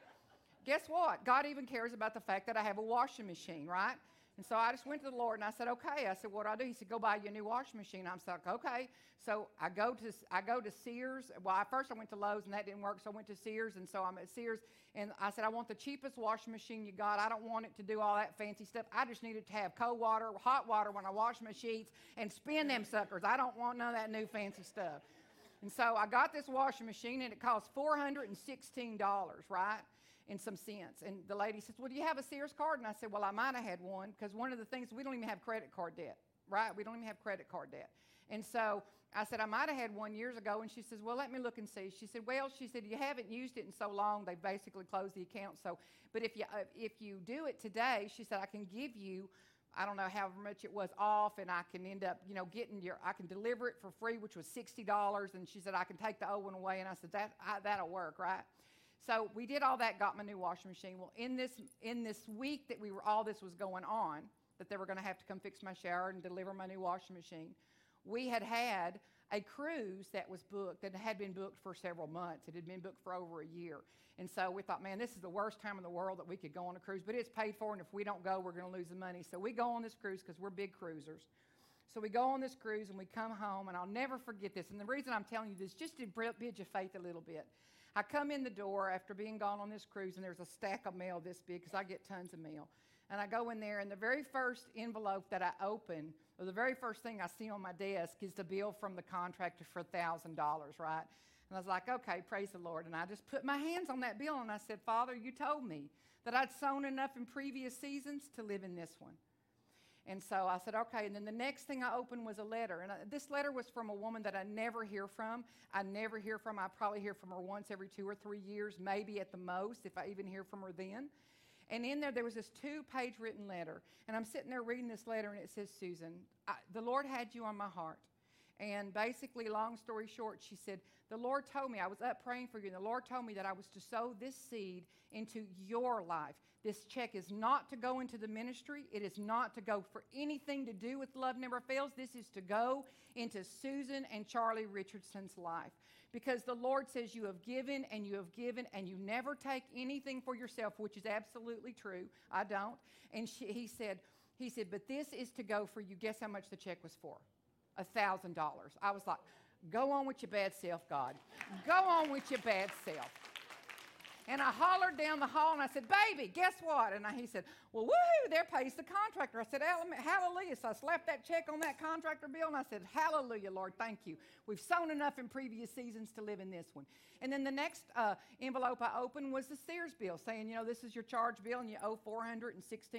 Guess what? God even cares about the fact that I have a washing machine, right? And so I just went to the Lord and I said, okay. I said, what do I do? He said, go buy you a new washing machine. I'm like, okay. So I go to I go to Sears. Well, I, first I went to Lowe's and that didn't work. So I went to Sears and so I'm at Sears and I said, I want the cheapest washing machine you got. I don't want it to do all that fancy stuff. I just need it to have cold water, hot water when I wash my sheets and spin them suckers. I don't want none of that new fancy stuff. And so I got this washing machine and it cost $416, right? In some sense. And the lady says, Well, do you have a Sears card? And I said, Well, I might have had one because one of the things, we don't even have credit card debt, right? We don't even have credit card debt. And so I said, I might have had one years ago. And she says, Well, let me look and see. She said, Well, she said, You haven't used it in so long, they've basically closed the account. So, but if you, uh, if you do it today, she said, I can give you. I don't know how much it was off, and I can end up, you know, getting your. I can deliver it for free, which was sixty dollars. And she said I can take the old one away, and I said that I, that'll work, right? So we did all that, got my new washing machine. Well, in this in this week that we were all this was going on, that they were going to have to come fix my shower and deliver my new washing machine, we had had a cruise that was booked that had been booked for several months. It had been booked for over a year. And so we thought, man, this is the worst time in the world that we could go on a cruise, but it's paid for, and if we don't go, we're going to lose the money. So we go on this cruise because we're big cruisers. So we go on this cruise and we come home, and I'll never forget this. And the reason I'm telling you this, just to build your faith a little bit. I come in the door after being gone on this cruise, and there's a stack of mail this big because I get tons of mail. And I go in there, and the very first envelope that I open Well, the very first thing I see on my desk is the bill from the contractor for $1,000, right? And I was like, okay, praise the Lord. And I just put my hands on that bill and I said, Father, you told me that I'd sown enough in previous seasons to live in this one. And so I said, okay. And then the next thing I opened was a letter. And I, this letter was from a woman that I never hear from. I never hear from. I probably hear from her once every two or three years, maybe at the most, if I even hear from her then. And in there, there was this two page written letter. And I'm sitting there reading this letter, and it says, Susan, I, the Lord had you on my heart. And basically, long story short, she said, The Lord told me, I was up praying for you, and the Lord told me that I was to sow this seed into your life. This check is not to go into the ministry, it is not to go for anything to do with Love Never Fails. This is to go into Susan and Charlie Richardson's life. Because the Lord says, You have given and you have given, and you never take anything for yourself, which is absolutely true. I don't. And she, he said, he said, but this is to go for you. Guess how much the check was for? a thousand dollars. I was like, go on with your bad self, God. Go on with your bad self. And I hollered down the hall and I said, Baby, guess what? And I, he said, Well, woohoo, there pays the contractor. I said, Hallelujah. So I slapped that check on that contractor bill and I said, Hallelujah, Lord, thank you. We've sown enough in previous seasons to live in this one. And then the next uh, envelope I opened was the Sears bill saying, You know, this is your charge bill and you owe $416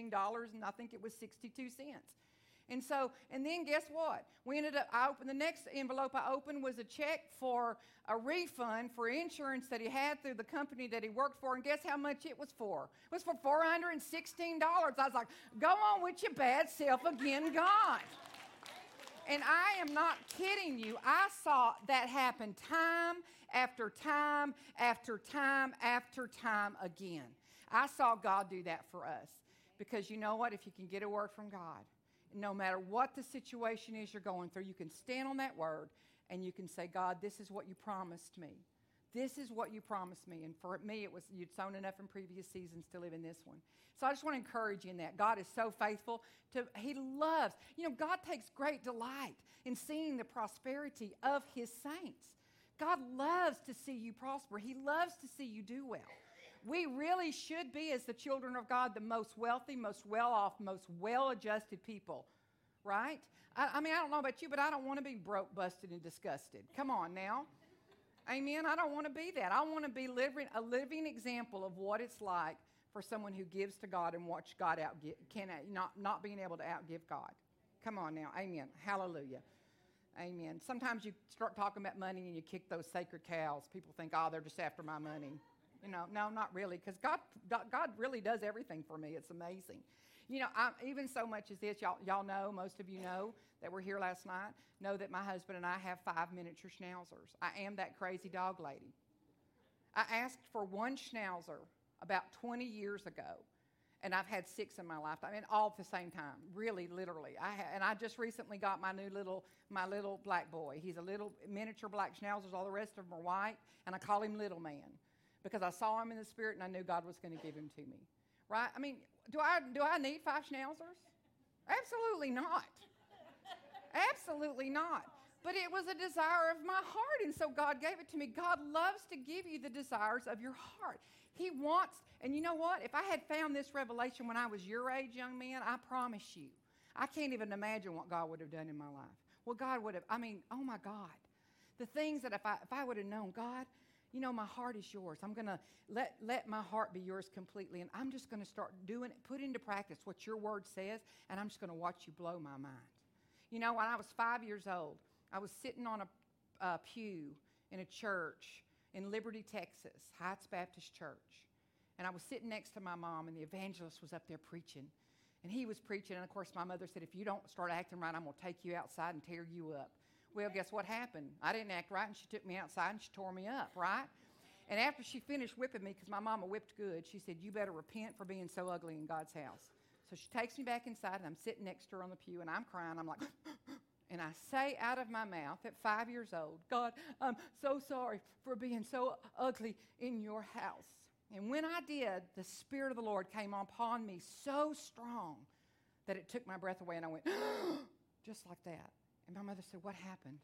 and I think it was 62 cents. And so, and then guess what? We ended up, I opened the next envelope I opened was a check for a refund for insurance that he had through the company that he worked for. And guess how much it was for? It was for $416. I was like, go on with your bad self again, God. And I am not kidding you. I saw that happen time after time after time after time again. I saw God do that for us. Because you know what? If you can get a word from God, no matter what the situation is you're going through, you can stand on that word and you can say, God, this is what you promised me. This is what you promised me. And for me, it was you'd sown enough in previous seasons to live in this one. So I just want to encourage you in that. God is so faithful to He loves, you know, God takes great delight in seeing the prosperity of His saints. God loves to see you prosper. He loves to see you do well. We really should be, as the children of God, the most wealthy, most well off, most well adjusted people, right? I, I, mean, I don't know about you, but I don't want to be broke, busted, and disgusted. Come on now. Amen. I don't want to be that. I want to be living a living example of what it's like for someone who gives to God and watch God outgive, can not not being able to outgive God. Come on now. Amen. Hallelujah. Amen. Sometimes you start talking about money and you kick those sacred cows. People think, oh, they're just after my money. You know, no, not really, because God, God really does everything for me. It's amazing. You know, I, even so much as this, y'all, y'all know, most of you know that were here last night, know that my husband and I have five miniature schnauzers. I am that crazy dog lady. I asked for one schnauzer about 20 years ago, and I've had six in my lifetime, and all at the same time, really, literally. I ha- and I just recently got my new little, my little black boy. He's a little miniature black schnauzers. All the rest of them are white, and I call him Little Man because I saw him in the spirit and I knew God was going to give him to me. Right? I mean, do I, do I need five schnauzers? Absolutely not. Absolutely not. But it was a desire of my heart, and so God gave it to me. God loves to give you the desires of your heart. He wants, and you know what? If I had found this revelation when I was your age, young man, I promise you, I can't even imagine what God would have done in my life. Well, God would have, I mean, oh my God. The things that if I, if I would have known, God, you know, my heart is yours. I'm going to let, let my heart be yours completely. And I'm just going to start doing it, put into practice what your word says, and I'm just going to watch you blow my mind. You know, when I was five years old, I was sitting on a, a pew in a church in Liberty, Texas, Heights Baptist Church. And I was sitting next to my mom, and the evangelist was up there preaching. And he was preaching, and of course, my mother said, If you don't start acting right, I'm going to take you outside and tear you up. Well, guess what happened? I didn't act right, and she took me outside and she tore me up, right? And after she finished whipping me, because my mama whipped good, she said, You better repent for being so ugly in God's house. So she takes me back inside, and I'm sitting next to her on the pew, and I'm crying. I'm like, <laughs> and I say out of my mouth at five years old, God, I'm so sorry for being so ugly in your house. And when I did, the Spirit of the Lord came upon me so strong that it took my breath away, and I went, <gasps> just like that. And my mother said, What happened?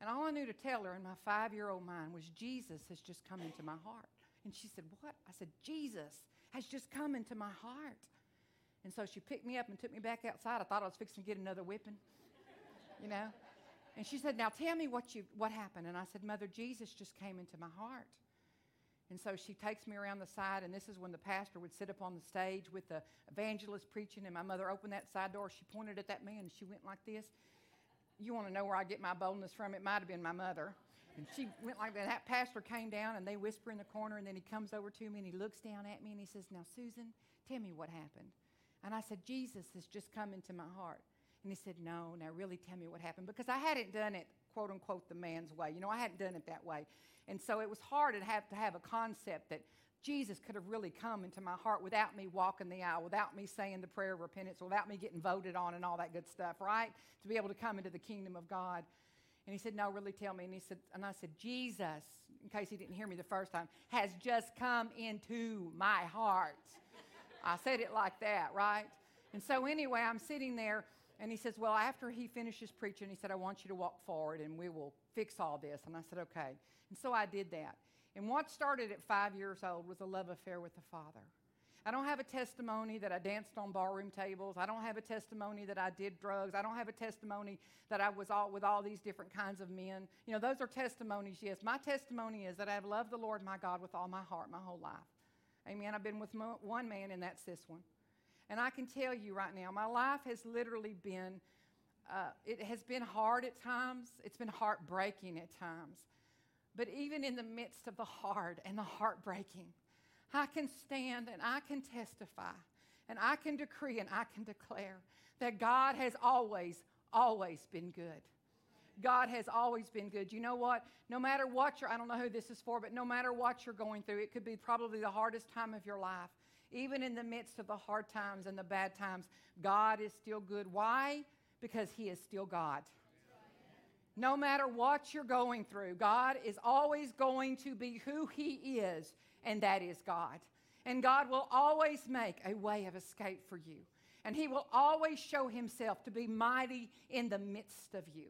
And all I knew to tell her in my five year old mind was, Jesus has just come into my heart. And she said, What? I said, Jesus has just come into my heart. And so she picked me up and took me back outside. I thought I was fixing to get another whipping. you know? And she said, Now tell me what, you, what happened. And I said, Mother, Jesus just came into my heart. And so she takes me around the side, and this is when the pastor would sit up on the stage with the evangelist preaching, and my mother opened that side door. She pointed at that man, and she went like this. You want to know where I get my boldness from? It might have been my mother. And she went like that. That pastor came down, and they whisper in the corner, and then he comes over to me, and he looks down at me, and he says, Now, Susan, tell me what happened. And I said, Jesus has just come into my heart. And he said, No, now really tell me what happened. Because I hadn't done it, quote unquote, the man's way. You know, I hadn't done it that way. And so it was hard to have to have a concept that Jesus could have really come into my heart without me walking the aisle, without me saying the prayer of repentance, without me getting voted on and all that good stuff, right? To be able to come into the kingdom of God. And he said, No, really tell me. And he said, and I said, Jesus, in case he didn't hear me the first time, has just come into my heart. I said it like that, right? And so anyway, I'm sitting there and he says, Well, after he finishes preaching, he said, I want you to walk forward and we will fix all this. And I said, Okay. And so I did that. And what started at five years old was a love affair with the Father. I don't have a testimony that I danced on barroom tables. I don't have a testimony that I did drugs. I don't have a testimony that I was all with all these different kinds of men. You know, those are testimonies, yes. My testimony is that I have loved the Lord my God with all my heart my whole life. Amen. I've been with one man, and that's this one. And I can tell you right now, my life has literally been, uh, it has been hard at times. It's been heartbreaking at times. But even in the midst of the hard and the heartbreaking, I can stand and I can testify and I can decree and I can declare that God has always, always been good. God has always been good. You know what? No matter what you're, I don't know who this is for, but no matter what you're going through, it could be probably the hardest time of your life. Even in the midst of the hard times and the bad times, God is still good. Why? Because He is still God. No matter what you're going through, God is always going to be who He is, and that is God. And God will always make a way of escape for you. And He will always show Himself to be mighty in the midst of you.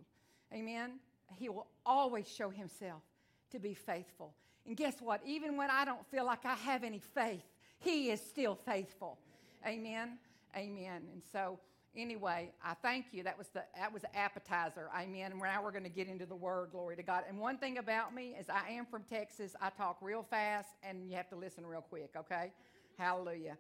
Amen? He will always show Himself to be faithful. And guess what? Even when I don't feel like I have any faith, He is still faithful. Amen? Amen. And so, anyway, I thank you. That was the that was the appetizer. Amen. And now we're going to get into the word. Glory to God. And one thing about me is I am from Texas. I talk real fast, and you have to listen real quick. Okay. Hallelujah.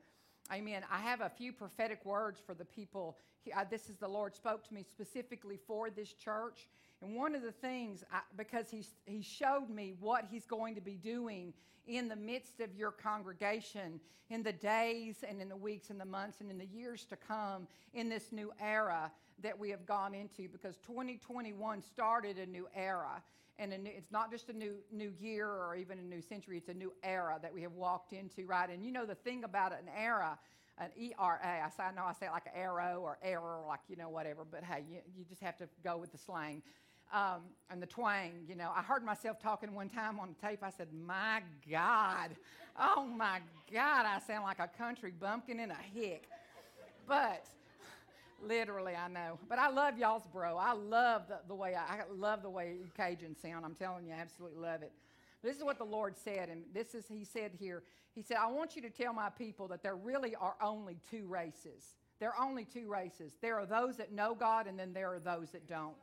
Amen. I have a few prophetic words for the people. He, uh, this is the Lord spoke to me specifically for this church. And one of the things, I, because he's, he showed me what he's going to be doing in the midst of your congregation in the days and in the weeks and the months and in the years to come in this new era that we have gone into because 2021 started a new era and new, it's not just a new new year or even a new century it's a new era that we have walked into right and you know the thing about an era an ERA. I, say, I know I say it like an arrow or error, like, you know, whatever, but hey, you, you just have to go with the slang um, and the twang. You know, I heard myself talking one time on tape. I said, "My God, oh my God, I sound like a country bumpkin in a hick." But literally, I know. But I love y'all's bro. I love the, the way I, I love the way Cajun sound. I'm telling you, I absolutely love it. This is what the Lord said, and this is He said here. He said, "I want you to tell my people that there really are only two races." There are only two races. There are those that know God, and then there are those that don't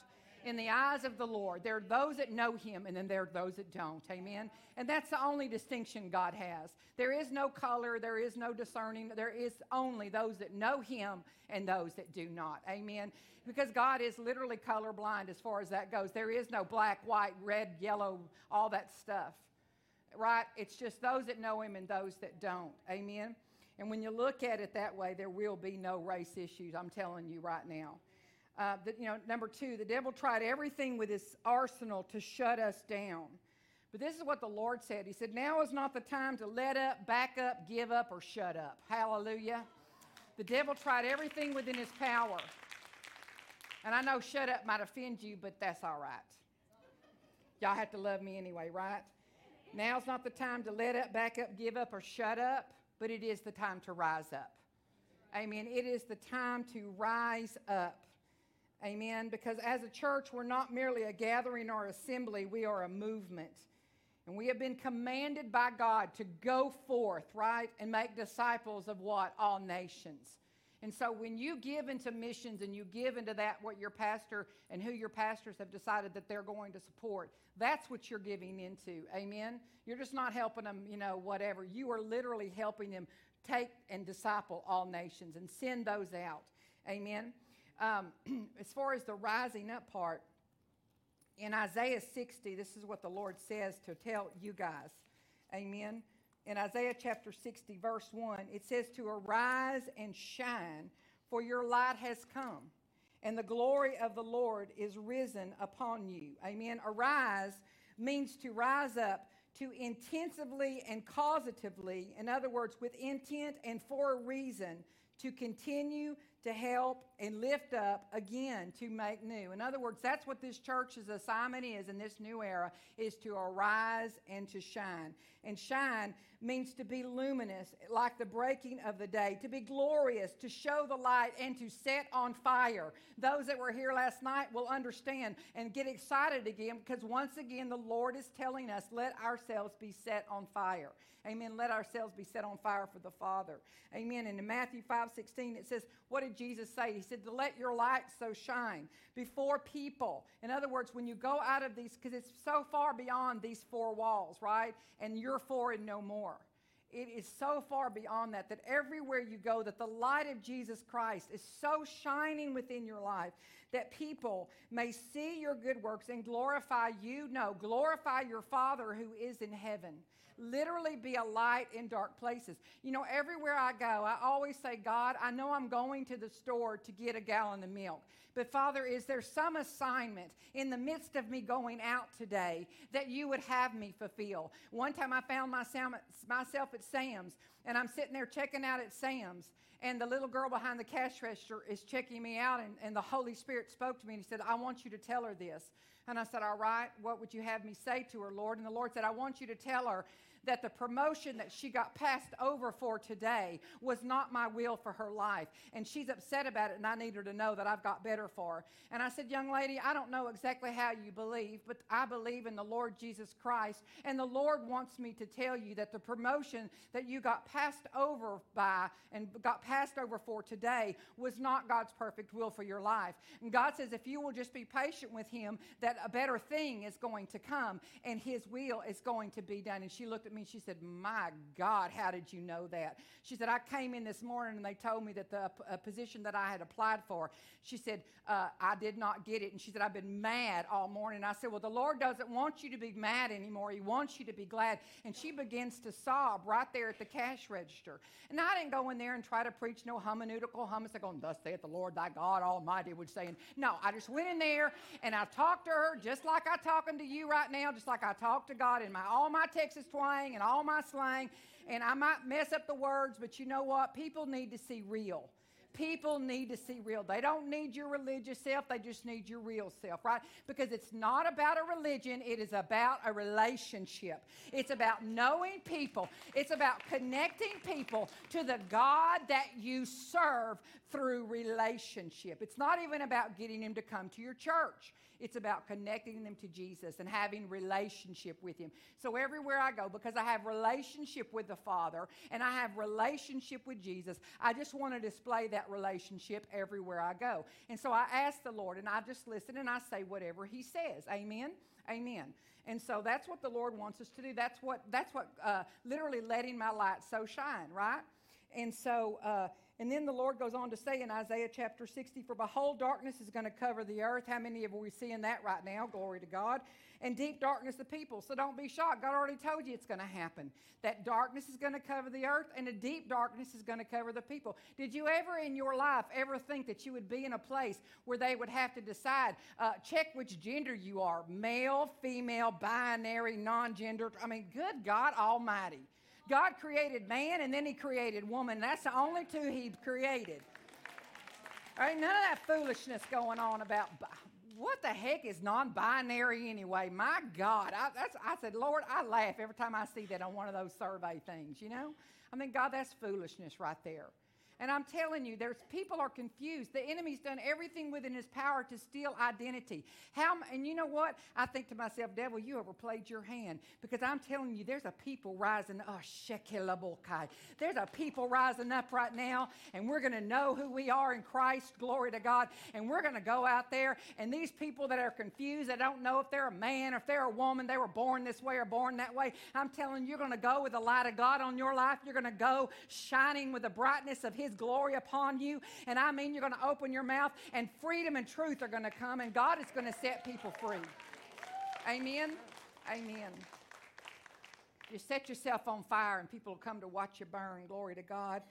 in the eyes of the Lord. There are those that know Him, and then there are those that don't. Amen? And that's the only distinction God has. There is no color, there is no discerning. There is only those that know Him and those that do not. Amen? Because God is literally colorblind as far as that goes. There is no black, white, red, yellow, all that stuff. Right? It's just those that know Him and those that don't. Amen? And when you look at it that way, there will be no race issues. I'm telling you right now. Uh, you know, number two, the devil tried everything with his arsenal to shut us down. But this is what the Lord said. He said, Now is not the time to let up, back up, give up, or shut up. Hallelujah. The devil tried everything within his power. And I know shut up might offend you, but that's all right. Y'all have to love me anyway, right? Now's not the time to let up, back up, give up, or shut up, but it is the time to rise up. Amen. It is the time to rise up. Amen. Because as a church, we're not merely a gathering or assembly, we are a movement. And we have been commanded by God to go forth, right, and make disciples of what? All nations. And so when you give into missions and you give into that what your pastor and who your pastors have decided that they're going to support, that's what you're giving into. Amen. You're just not helping them, you know, whatever. You are literally helping them take and disciple all nations and send those out. Amen. Um, <clears throat> as far as the rising up part, in Isaiah 60, this is what the Lord says to tell you guys. Amen. In Isaiah chapter 60, verse 1, it says to arise and shine, for your light has come, and the glory of the Lord is risen upon you. Amen. Arise means to rise up to intensively and causatively, in other words, with intent and for a reason, to continue to help and lift up again to make new. In other words, that's what this church's assignment is in this new era is to arise and to shine. And shine means to be luminous, like the breaking of the day, to be glorious, to show the light, and to set on fire. Those that were here last night will understand and get excited again because once again, the Lord is telling us, let ourselves be set on fire. Amen. Let ourselves be set on fire for the Father. Amen. And in Matthew 5 16, it says, What did Jesus say? He said, To let your light so shine before people. In other words, when you go out of these, because it's so far beyond these four walls, right? And you're four and no more. It is so far beyond that, that everywhere you go, that the light of Jesus Christ is so shining within your life that people may see your good works and glorify you. No, glorify your Father who is in heaven literally be a light in dark places. You know, everywhere I go, I always say, God, I know I'm going to the store to get a gallon of milk. But Father, is there some assignment in the midst of me going out today that you would have me fulfill? One time I found myself at Sam's, and I'm sitting there checking out at Sam's, and the little girl behind the cash register is checking me out, and, and the Holy Spirit spoke to me and He said, I want you to tell her this. And I said, All right, what would you have me say to her, Lord? And the Lord said, I want you to tell her that the promotion that she got passed over for today was not my will for her life. And she's upset about it, and I need her to know that I've got better for her. And I said, Young lady, I don't know exactly how you believe, but I believe in the Lord Jesus Christ. And the Lord wants me to tell you that the promotion that you got passed over by and got passed over for today was not God's perfect will for your life. And God says, if you will just be patient with Him, that a better thing is going to come and His will is going to be done. And she looked at me she said, My God, how did you know that? She said, I came in this morning and they told me that the uh, position that I had applied for, she said, uh, I did not get it. And she said, I've been mad all morning. I said, Well, the Lord doesn't want you to be mad anymore. He wants you to be glad. And she begins to sob right there at the cash register. And I didn't go in there and try to preach no hermeneutical hummus, going, Thus saith the Lord thy God Almighty, would say. And No, I just went in there and I talked to her just like I'm talking to you right now, just like I talked to God in my all my Texas twang and all my slang. And I might mess up the words, but you know what? People need to see real. People need to see real. They don't need your religious self, they just need your real self, right? Because it's not about a religion, it is about a relationship. It's about knowing people, it's about connecting people to the God that you serve through relationship. It's not even about getting them to come to your church. It's about connecting them to Jesus and having relationship with him. So everywhere I go, because I have relationship with the Father and I have relationship with Jesus, I just want to display that relationship everywhere I go. And so I ask the Lord and I just listen and I say whatever he says. Amen. Amen. And so that's what the Lord wants us to do. That's what that's what uh, literally letting my light so shine, right? And so uh, and then the Lord goes on to say in Isaiah chapter 60, For behold, darkness is going to cover the earth. How many of we seeing that right now? Glory to God. And deep darkness the people. So don't be shocked. God already told you it's going to happen. That darkness is going to cover the earth, and a deep darkness is going to cover the people. Did you ever in your life ever think that you would be in a place where they would have to decide, uh, check which gender you are male, female, binary, non gendered? I mean, good God Almighty. God created man and then he created woman. That's the only two he created. All right, none of that foolishness going on about what the heck is non-binary anyway? My God, I, I said, Lord, I laugh every time I see that on one of those survey things. You know, I mean, God, that's foolishness right there. And I'm telling you, there's people are confused. The enemy's done everything within his power to steal identity. How and you know what? I think to myself, devil, you overplayed your hand because I'm telling you, there's a people rising. Oh, shekelabokai. There's a people rising up right now, and we're going to know who we are in Christ. Glory to God. And we're going to go out there, and these people that are confused, that don't know if they're a man or if they're a woman, they were born this way or born that way. I'm telling you, you're going to go with the light of God on your life. You're going to go shining with the brightness of His glory upon you. And I mean, you're going to open your mouth, and freedom and truth are going to come, and God is going to set people free. Amen. Amen. You set yourself on fire, and people will come to watch you burn. Glory to God.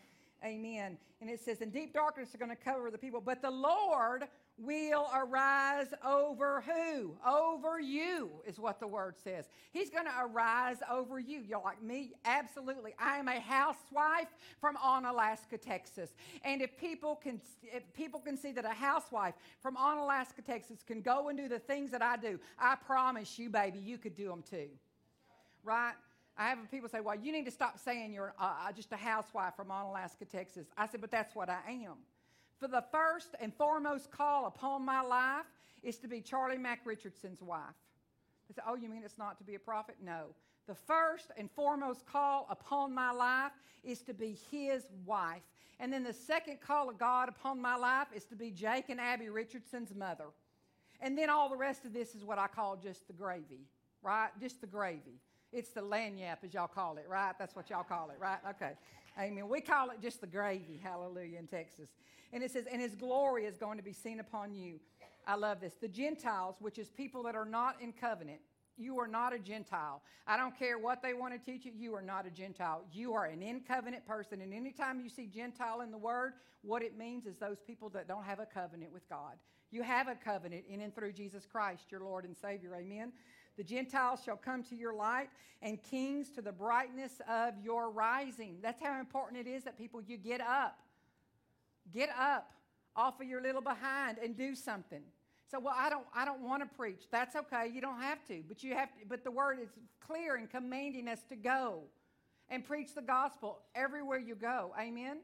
Amen. And it says, and deep darkness are going to cover the people, but the Lord will arise over who? Over you, is what the word says. He's going to arise over you. You're like me? Absolutely. I am a housewife from Onalaska, Texas. And if people can if people can see that a housewife from Onalaska, Texas can go and do the things that I do, I promise you, baby, you could do them too. Right? I have people say, well, you need to stop saying you're uh, just a housewife from Onalaska, Texas. I said, but that's what I am. For the first and foremost call upon my life is to be Charlie Mack Richardson's wife. I said, oh, you mean it's not to be a prophet? No. The first and foremost call upon my life is to be his wife. And then the second call of God upon my life is to be Jake and Abby Richardson's mother. And then all the rest of this is what I call just the gravy, right? Just the gravy. It's the lagniappe, as y'all call it, right? That's what y'all call it, right? Okay. Amen. We call it just the gravy, hallelujah, in Texas. And it says, and his glory is going to be seen upon you. I love this. The Gentiles, which is people that are not in covenant, you are not a Gentile. I don't care what they want to teach you, you are not a Gentile. You are an in covenant person. And anytime you see Gentile in the word, what it means is those people that don't have a covenant with God. You have a covenant in and through Jesus Christ, your Lord and Savior. Amen. The Gentiles shall come to your light, and kings to the brightness of your rising. That's how important it is that people, you get up. Get up off of your little behind and do something. So, well, I don't, I don't want to preach. That's okay. You don't have to, but you have to. But the word is clear in commanding us to go and preach the gospel everywhere you go. Amen.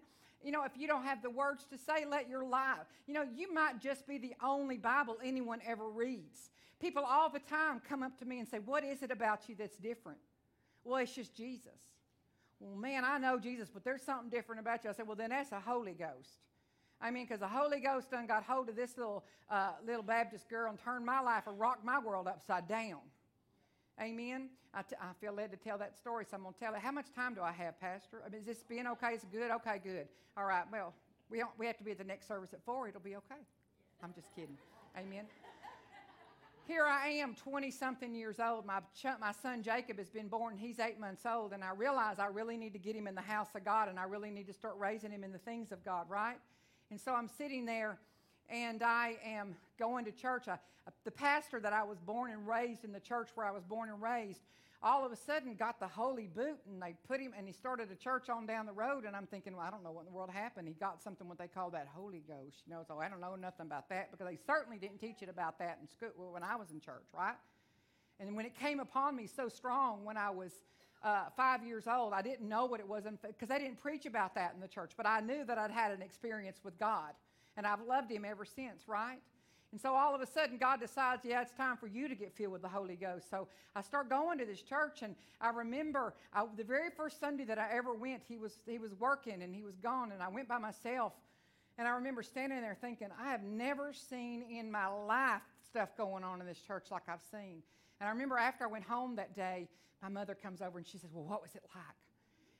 You know, if you don't have the words to say, let your life. You know, you might just be the only Bible anyone ever reads. People all the time come up to me and say, What is it about you that's different? Well, it's just Jesus. Well, man, I know Jesus, but there's something different about you. I said, Well, then that's the Holy Ghost. I mean, because the Holy Ghost done got hold of this little uh, little Baptist girl and turned my life and rocked my world upside down. Amen. I, t- I feel led to tell that story, so I'm going to tell it. How much time do I have, Pastor? I mean, is this being okay? Is it good? Okay, good. All right. Well, we we have to be at the next service at four. It'll be okay. I'm just kidding. Amen here I am, 20 something years old. My, ch- my son Jacob has been born. He's eight months old. And I realize I really need to get him in the house of God and I really need to start raising him in the things of God, right? And so I'm sitting there and I am going to church. I, the pastor that I was born and raised in the church where I was born and raised all of a sudden got the holy boot and they put him and he started a church on down the road and i'm thinking well i don't know what in the world happened. He got something what they call that holy ghost. You know so i don't know nothing about that because they certainly didn't teach it about that in school when i was in church right? And when it came upon me so strong when i was uh, five years old i didn't know what it was because they didn't preach about that in the church but i knew that i'd had an experience with god and i've loved him ever since right and so all of a sudden, God decides, yeah, it's time for you to get filled with the Holy Ghost. So I start going to this church, and I remember I, the very first Sunday that I ever went, he was, he was working and he was gone, and I went by myself. And I remember standing there thinking, I have never seen in my life stuff going on in this church like I've seen. And I remember after I went home that day, my mother comes over and she says, Well, what was it like?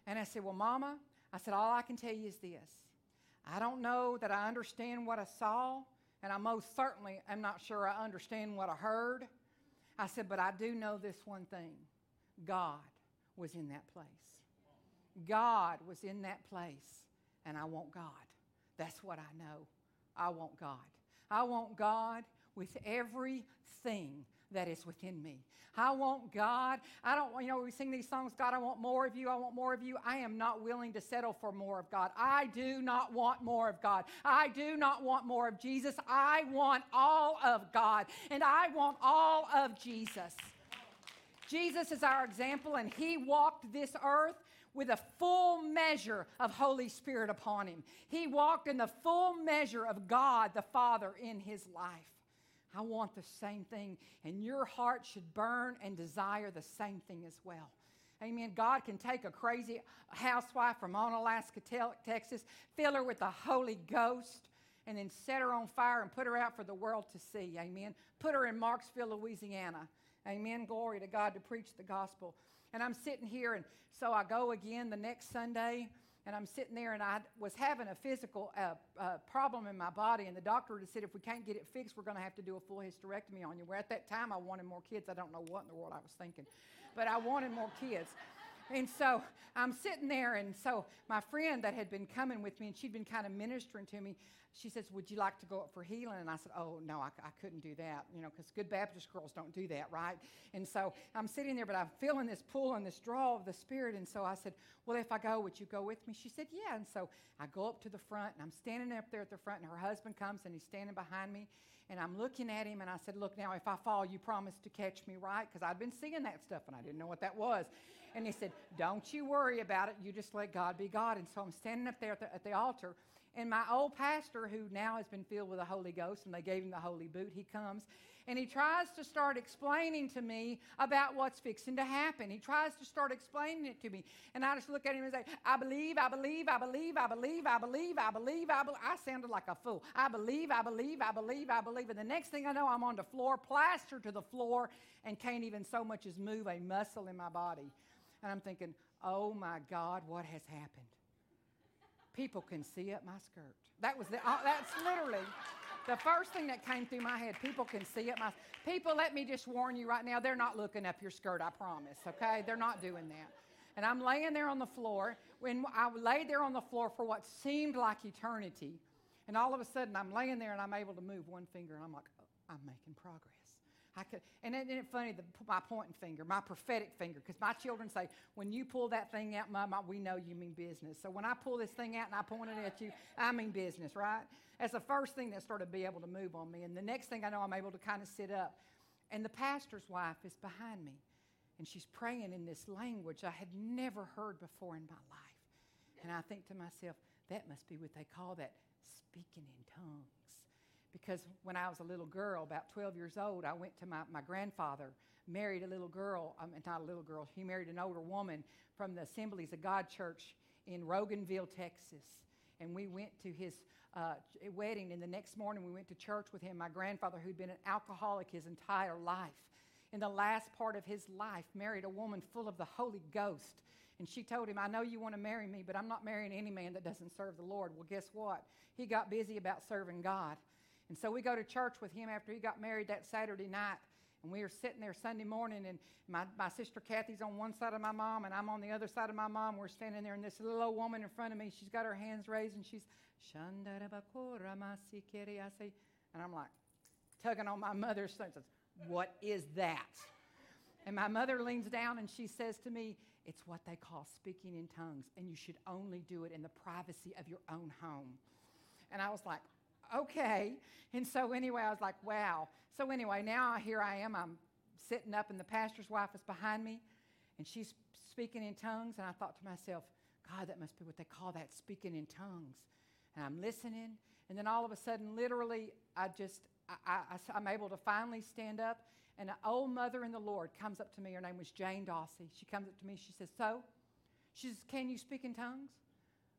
And I said, Well, Mama, I said, All I can tell you is this. I don't know that I understand what I saw, and I most certainly am not sure I understand what I heard. I said, but I do know this one thing God was in that place. God was in that place, and I want God. That's what I know. I want God. I want God with everything that is within me. I want God. I don't, you know, we sing these songs, God, I want more of you. I want more of you. I am not willing to settle for more of God. I do not want more of God. I do not want more of Jesus. I want all of God, and I want all of Jesus. Jesus is our example, and He walked this earth with a full measure of Holy Spirit upon him. He walked in the full measure of God the Father in his life. I want the same thing, and your heart should burn and desire the same thing as well. Amen. God can take a crazy housewife from Onalaska, Texas, fill her with the Holy Ghost, and then set her on fire and put her out for the world to see. Amen. Put her in Marksville, Louisiana. Amen. Glory to God to preach the gospel. And I'm sitting here, and so I go again the next Sunday, and I'm sitting there, and I was having a physical uh, uh, problem in my body, and the doctor had said, if we can't get it fixed, we're going to have to do a full hysterectomy on you. Where at that time, I wanted more kids. I don't know what in the world I was thinking, but I wanted more kids. And so I'm sitting there, and so my friend that had been coming with me, and she'd been kind of ministering to me, she says, Would you like to go up for healing? And I said, Oh, no, I, I couldn't do that, you know, because good Baptist girls don't do that, right? And so I'm sitting there, but I'm feeling this pull and this draw of the Spirit. And so I said, Well, if I go, would you go with me? She said, Yeah. And so I go up to the front, and I'm standing up there at the front, and her husband comes, and he's standing behind me. And I'm looking at him, and I said, Look, now, if I fall, you promise to catch me, right? Because I'd been seeing that stuff, and I didn't know what that was. And he said, Don't you worry about it. You just let God be God. And so I'm standing up there at the, at the altar and my old pastor, who now has been filled with the Holy Ghost, and they gave him the Holy Boot, he comes and he tries to start explaining to me about what's fixing to happen. He tries to start explaining it to me. And I just look at him and say, I believe, I believe, I believe, I believe, I believe, I believe, I believe. I sounded like a fool. I believe, I believe, I believe, I believe. And the next thing I know, I'm on the floor, plastered to the floor, and can't even so much as move a muscle in my body. And I'm thinking, oh my God, what has happened? People can see up my skirt. That was the, uh, that's literally the first thing that came through my head. People can see up my, people, let me just warn you right now, they're not looking up your skirt, I promise, okay? They're not doing that. And I'm laying there on the floor. When I laid there on the floor for what seemed like eternity, and all of a sudden I'm laying there and I'm able to move one finger, and I'm like, oh, I'm making progress. I could, and isn't it funny, the, my pointing finger, my prophetic finger, because my children say, when you pull that thing out, Mama, we know you mean business. So when I pull this thing out and I point it at you, I mean business, right? That's the first thing that started to be able to move on me. And the next thing I know, I'm able to kind of sit up. And the pastor's wife is behind me, and she's praying in this language I had never heard before in my life. And I think to myself, that must be what they call that speaking in tongues because when I was a little girl, about 12 years old, I went to my, my grandfather, married a little girl, I mean, not a little girl, he married an older woman from the Assemblies of God Church in Roganville, Texas. And we went to his uh, wedding, and the next morning we went to church with him. My grandfather, who'd been an alcoholic his entire life, in the last part of his life, married a woman full of the Holy Ghost. And she told him, I know you want to marry me, but I'm not marrying any man that doesn't serve the Lord. Well, guess what? He got busy about serving God. And so we go to church with him after he got married that Saturday night. And we were sitting there Sunday morning, and my, my sister Kathy's on one side of my mom, and I'm on the other side of my mom. We're standing there, and this little old woman in front of me, she's got her hands raised, and she's, and I'm like, tugging on my mother's. Says, What is that? And my mother leans down and she says to me, It's what they call speaking in tongues, and you should only do it in the privacy of your own home. And I was like, okay. And so, anyway, I was like, wow. So, anyway, now here I am. I'm sitting up, and the pastor's wife is behind me, and she's speaking in tongues. And I thought to myself, God, that must be what they call that speaking in tongues. And I'm listening, and then all of a sudden, literally, I just, I, I'm able to finally stand up. And an old mother in the Lord comes up to me. Her name was Jane Dawsey. She comes up to me. She says, So? She says, Can you speak in tongues?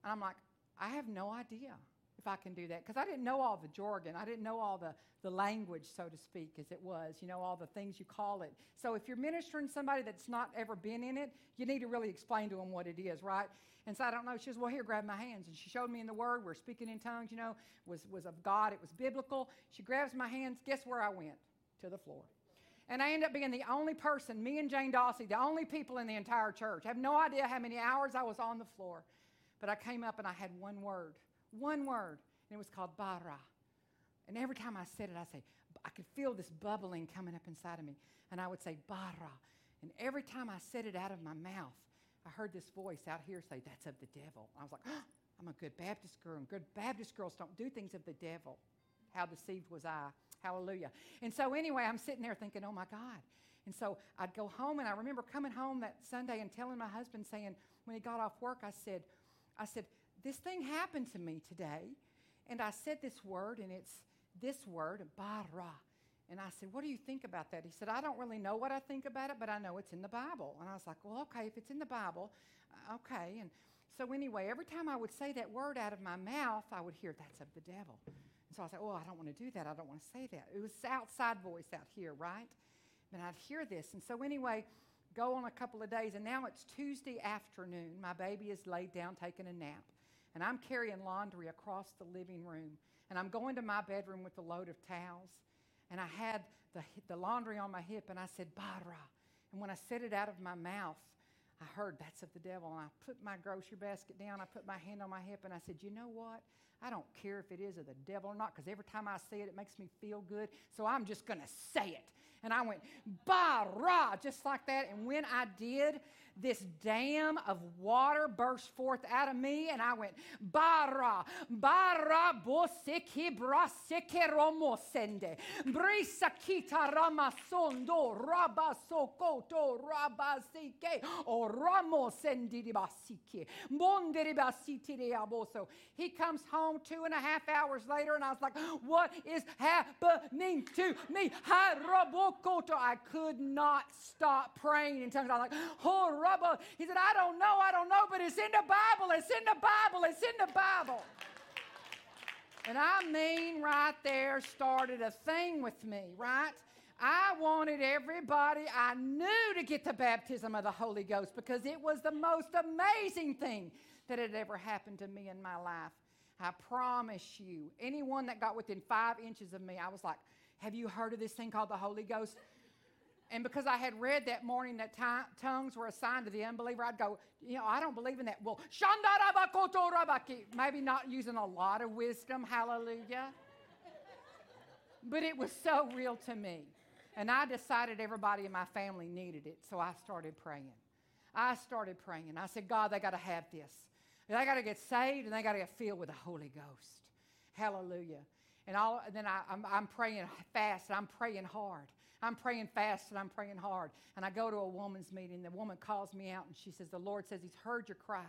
And I'm like, I have no idea if I can do that. Because I didn't know all the jargon. I didn't know all the, the language, so to speak, as it was, you know, all the things you call it. So if you're ministering somebody that's not ever been in it, you need to really explain to them what it is, right? And so I don't know. She says, Well, here, grab my hands. And she showed me in the Word, we're speaking in tongues, you know, was, was of God, it was biblical. She grabs my hands. Guess where I went? To the floor. And I end up being the only person, me and Jane Dawsey, the only people in the entire church. I have no idea how many hours I was on the floor. But I came up and I had one word one word, and it was called bara. And every time I said it, I say, I could feel this bubbling coming up inside of me. And I would say, bara. And every time I said it out of my mouth, I heard this voice out here say, That's of the devil. I was like, oh, I'm a good Baptist girl, and good Baptist girls don't do things of the devil. How deceived was I? Hallelujah. And so, anyway, I'm sitting there thinking, Oh my God. And so I'd go home, and I remember coming home that Sunday and telling my husband, saying, when he got off work, I said, I said, this thing happened to me today. And I said this word, and it's this word, bara. And I said, What do you think about that? He said, I don't really know what I think about it, but I know it's in the Bible. And I was like, Well, okay, if it's in the Bible, uh, okay. And so, anyway, every time I would say that word out of my mouth, I would hear, That's of the devil. And so I said, Oh, I don't want to do that. I don't want to say that. It was outside voice out here, right? And I'd hear this. And so, anyway, go on a couple of days. And now it's Tuesday afternoon. My baby is laid down taking a nap. And I'm carrying laundry across the living room. And I'm going to my bedroom with a load of towels and I had the, the laundry on my hip, and I said, Bara. And when I said it out of my mouth, I heard that's of the devil. And I put my grocery basket down, I put my hand on my hip, and I said, You know what? I don't care if it is of the devil or not, because every time I say it, it makes me feel good. So I'm just going to say it. And I went, Bara, just like that. And when I did, this dam of water burst forth out of me, and I went, Bara, Bara, boseki braseke romosende, brisakita ramasondo, rabasokoto, rabasike, o ramosendi basike, bonderi basiti aboso. He comes home two and a half hours later, and I was like, What is happening to me? I could not stop praying in tongues. I was like, rubber. He said, I don't know, I don't know, but it's in the Bible, it's in the Bible, it's in the Bible. And I mean, right there started a thing with me, right? I wanted everybody I knew to get the baptism of the Holy Ghost because it was the most amazing thing that had ever happened to me in my life. I promise you, anyone that got within five inches of me, I was like, Have you heard of this thing called the Holy Ghost? And because I had read that morning that t- tongues were a sign to the unbeliever, I'd go, you know, I don't believe in that. Well, maybe not using a lot of wisdom, hallelujah. but it was so real to me. And I decided everybody in my family needed it, so I started praying. I started praying. I said, God, they got to have this. They got to get saved and they got to get filled with the Holy Ghost. Hallelujah. And, all, and then I, I'm, I'm praying fast I'm praying hard. I'm praying fast and I'm praying hard. And I go to a woman's meeting. The woman calls me out and she says, The Lord says He's heard your cries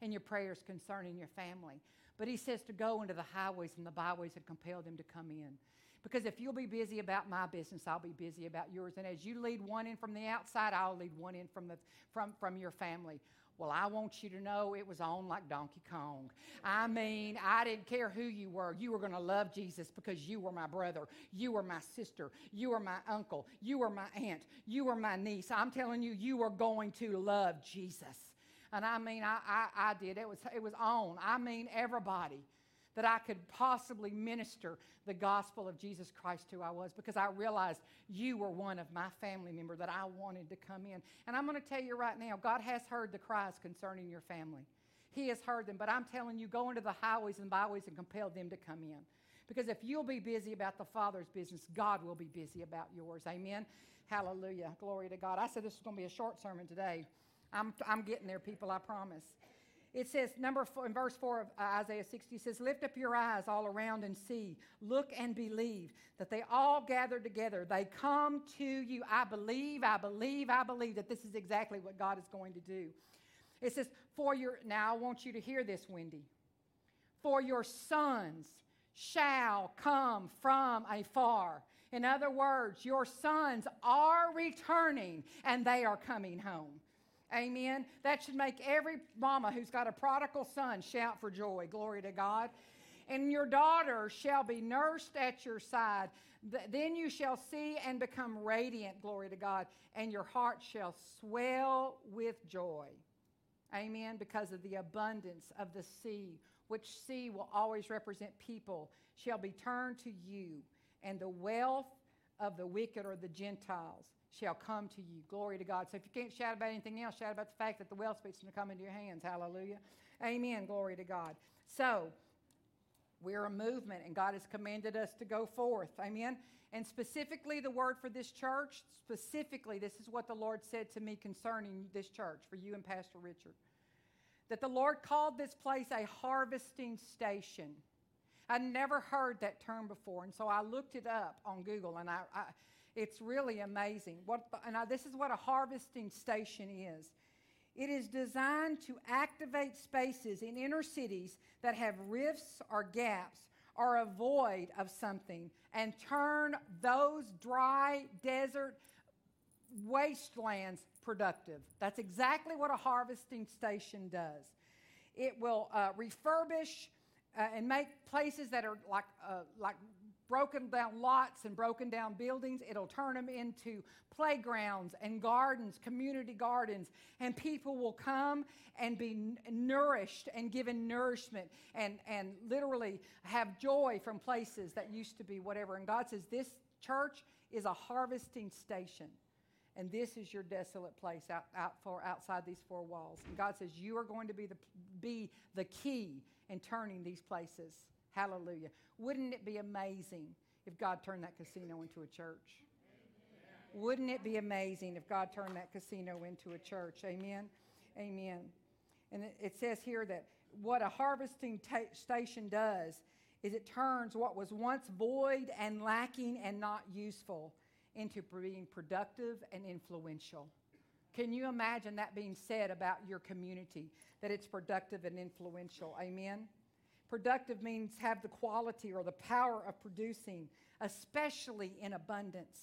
and your prayers concerning your family. But He says to go into the highways and the byways and compel them to come in. Because if you'll be busy about my business, I'll be busy about yours. And as you lead one in from the outside, I'll lead one in from, the, from, from your family. Well, I want you to know it was on like Donkey Kong. I mean, I didn't care who you were. You were going to love Jesus because you were my brother. You were my sister. You were my uncle. You were my aunt. You were my niece. I'm telling you, you were going to love Jesus. And I mean, I, I, I did. It was, it was on. I mean, everybody that I could possibly minister the gospel of Jesus Christ to I was because I realized you were one of my family member that I wanted to come in. And I'm going to tell you right now, God has heard the cries concerning your family. He has heard them, but I'm telling you, go into the highways and byways and compel them to come in. Because if you'll be busy about the Father's business, God will be busy about yours. Amen. Hallelujah. Glory to God. I said this was going to be a short sermon today. I'm, I'm getting there, people, I promise. It says, number four, in verse 4 of uh, Isaiah 60, says, Lift up your eyes all around and see. Look and believe that they all gather together. They come to you. I believe, I believe, I believe that this is exactly what God is going to do. It says, For your, now I want you to hear this, Wendy. For your sons shall come from afar. In other words, your sons are returning and they are coming home. Amen. That should make every mama who's got a prodigal son shout for joy. Glory to God. And your daughter shall be nursed at your side. Then you shall see and become radiant, glory to God, and your heart shall swell with joy. Amen. Because of the abundance of the sea, which sea will always represent people, shall be turned to you, and the wealth of the wicked or the Gentiles shall come to you. Glory to God. So if you can't shout about anything else, shout about the fact that the wealth's going to come into your hands. Hallelujah. Amen. Glory to God. So we're a movement, and God has commanded us to go forth. Amen. And specifically, the word for this church, specifically, this is what the Lord said to me concerning this church, for you and Pastor Richard. That the Lord called this place a harvesting station. I never heard that term before, and so I looked it up on Google, and I, I It's really amazing. What, and I, this is what a harvesting station is. It is designed to activate spaces in inner cities that have rifts or gaps or a void of something and turn those dry desert wastelands productive. That's exactly what a harvesting station does. It will uh, refurbish uh, and make places that are like, uh, like broken down lots and broken down buildings. It'll turn them into playgrounds and gardens, community gardens, and people will come and be nourished and given nourishment and, and literally have joy from places that used to be whatever. And God says, This church is a harvesting station. And this is your desolate place out, out for outside these four walls. And God says, You are going to be the, be the key in turning these places. Hallelujah. Wouldn't it be amazing if God turned that casino into a church? Wouldn't it be amazing if God turned that casino into a church? Amen. Amen. And it, says here that what a harvesting ta- station does is it turns what was once void and lacking and not useful into being productive and influential. Can you imagine that being said about your community, that it's productive and influential? Amen? Productive means have the quality or the power of producing, especially in abundance.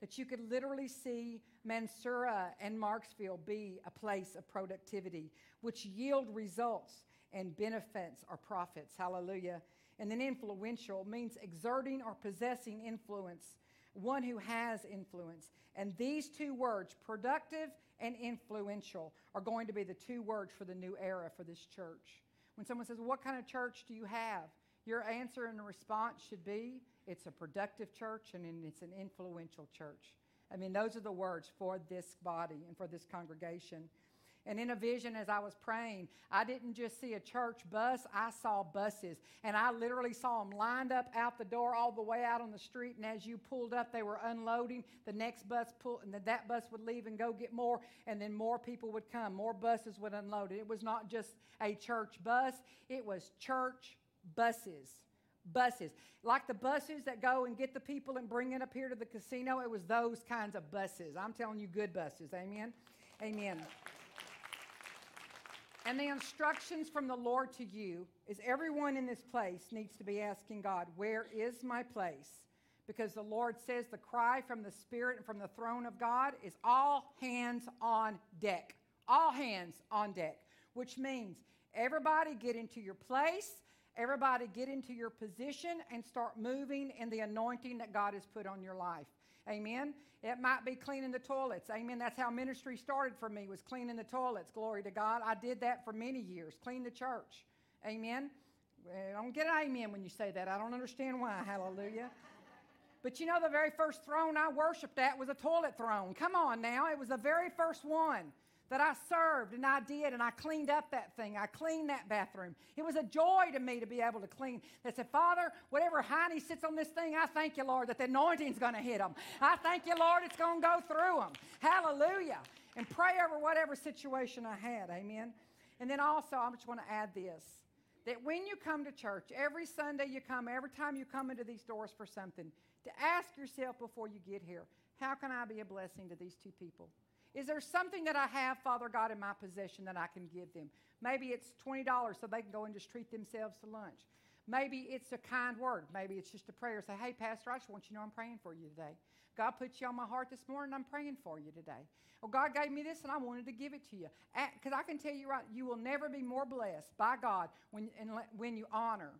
That you could literally see Mansura and Marksville be a place of productivity, which yield results and benefits or profits. Hallelujah. And then influential means exerting or possessing influence one who has influence. And these two words, productive and influential, are going to be the two words for the new era for this church. When someone says, What kind of church do you have? Your answer and response should be, It's a productive church and it's an influential church. I mean, those are the words for this body and for this congregation. And in a vision, as I was praying, I didn't just see a church bus, I saw buses. And I literally saw them lined up out the door all the way out on the street. And as you pulled up, they were unloading. The next bus pulled, and that bus would leave and go get more. And then more people would come. More buses would unload. It was not just a church bus, it was church buses. Buses. Like the buses that go and get the people and bring it up here to the casino, it was those kinds of buses. I'm telling you, good buses. Amen. Amen. And the instructions from the Lord to you is everyone in this place needs to be asking God, Where is my place? Because the Lord says the cry from the Spirit and from the throne of God is all hands on deck. All hands on deck, which means everybody get into your place, everybody get into your position, and start moving in the anointing that God has put on your life. Amen. It might be cleaning the toilets. Amen. That's how ministry started for me was cleaning the toilets. Glory to God. I did that for many years. Clean the church. Amen. I don't get an amen when you say that. I don't understand why. <laughs> Hallelujah. But you know, the very first throne I worshiped at was a toilet throne. Come on now. It was the very first one that I served and I did, and I cleaned up that thing. I cleaned that bathroom. It was a joy to me to be able to clean. They said, Father, whatever Heine sits on this thing, I thank you, Lord, that the anointing's going to hit them. I thank you, Lord, it's going to go through them. Hallelujah. And pray over whatever situation I had. Amen. And then also, I just want to add this that when you come to church, every Sunday you come, every time you come into these doors for something, to ask yourself before you get here, how can I be a blessing to these two people? Is there something that I have, Father God, in my possession that I can give them? Maybe it's $20 so they can go and just treat themselves to lunch. Maybe it's a kind word. Maybe it's just a prayer. Say, hey, Pastor, I just want you to know I'm praying for you today. God put you on my heart this morning, I'm praying for you today. Well, God gave me this, and I wanted to give it to you. Because I can tell you right, you will never be more blessed by God when, when you honor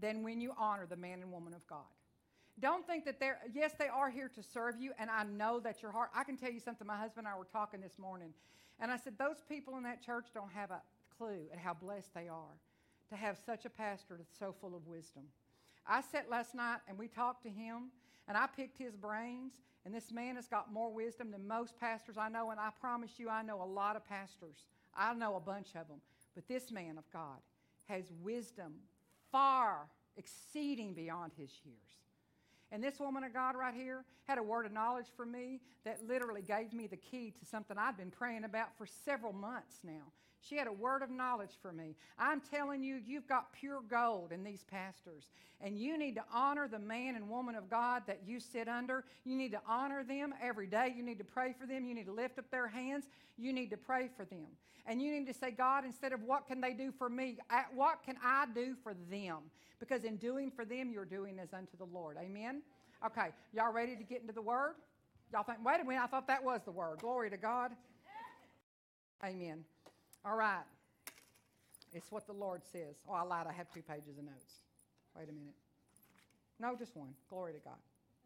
than when you honor the man and woman of God. Don't think that they're, yes, they are here to serve you, and I know that your heart, I can tell you something. My husband and I were talking this morning, and I said, Those people in that church don't have a clue at how blessed they are to have such a pastor that's so full of wisdom. I sat last night and we talked to him, and I picked his brains, and this man has got more wisdom than most pastors I know, and I promise you, I know a lot of pastors. I know a bunch of them, but this man of God has wisdom far exceeding beyond his years. And this woman of God right here had a word of knowledge for me that literally gave me the key to something I've been praying about for several months now. She had a word of knowledge for me. I'm telling you, you've got pure gold in these pastors. And you need to honor the man and woman of God that you sit under. You need to honor them every day. You need to pray for them. You need to lift up their hands. You need to pray for them. And you need to say, God, instead of what can they do for me, what can I do for them? Because in doing for them, you're doing as unto the Lord. Amen? Okay, y'all ready to get into the word? Y'all think, wait a minute, I thought that was the word. Glory to God. Amen. All right. It's what the Lord says. Oh, I lied. I have two pages of notes. Wait a minute. No, just one. Glory to God.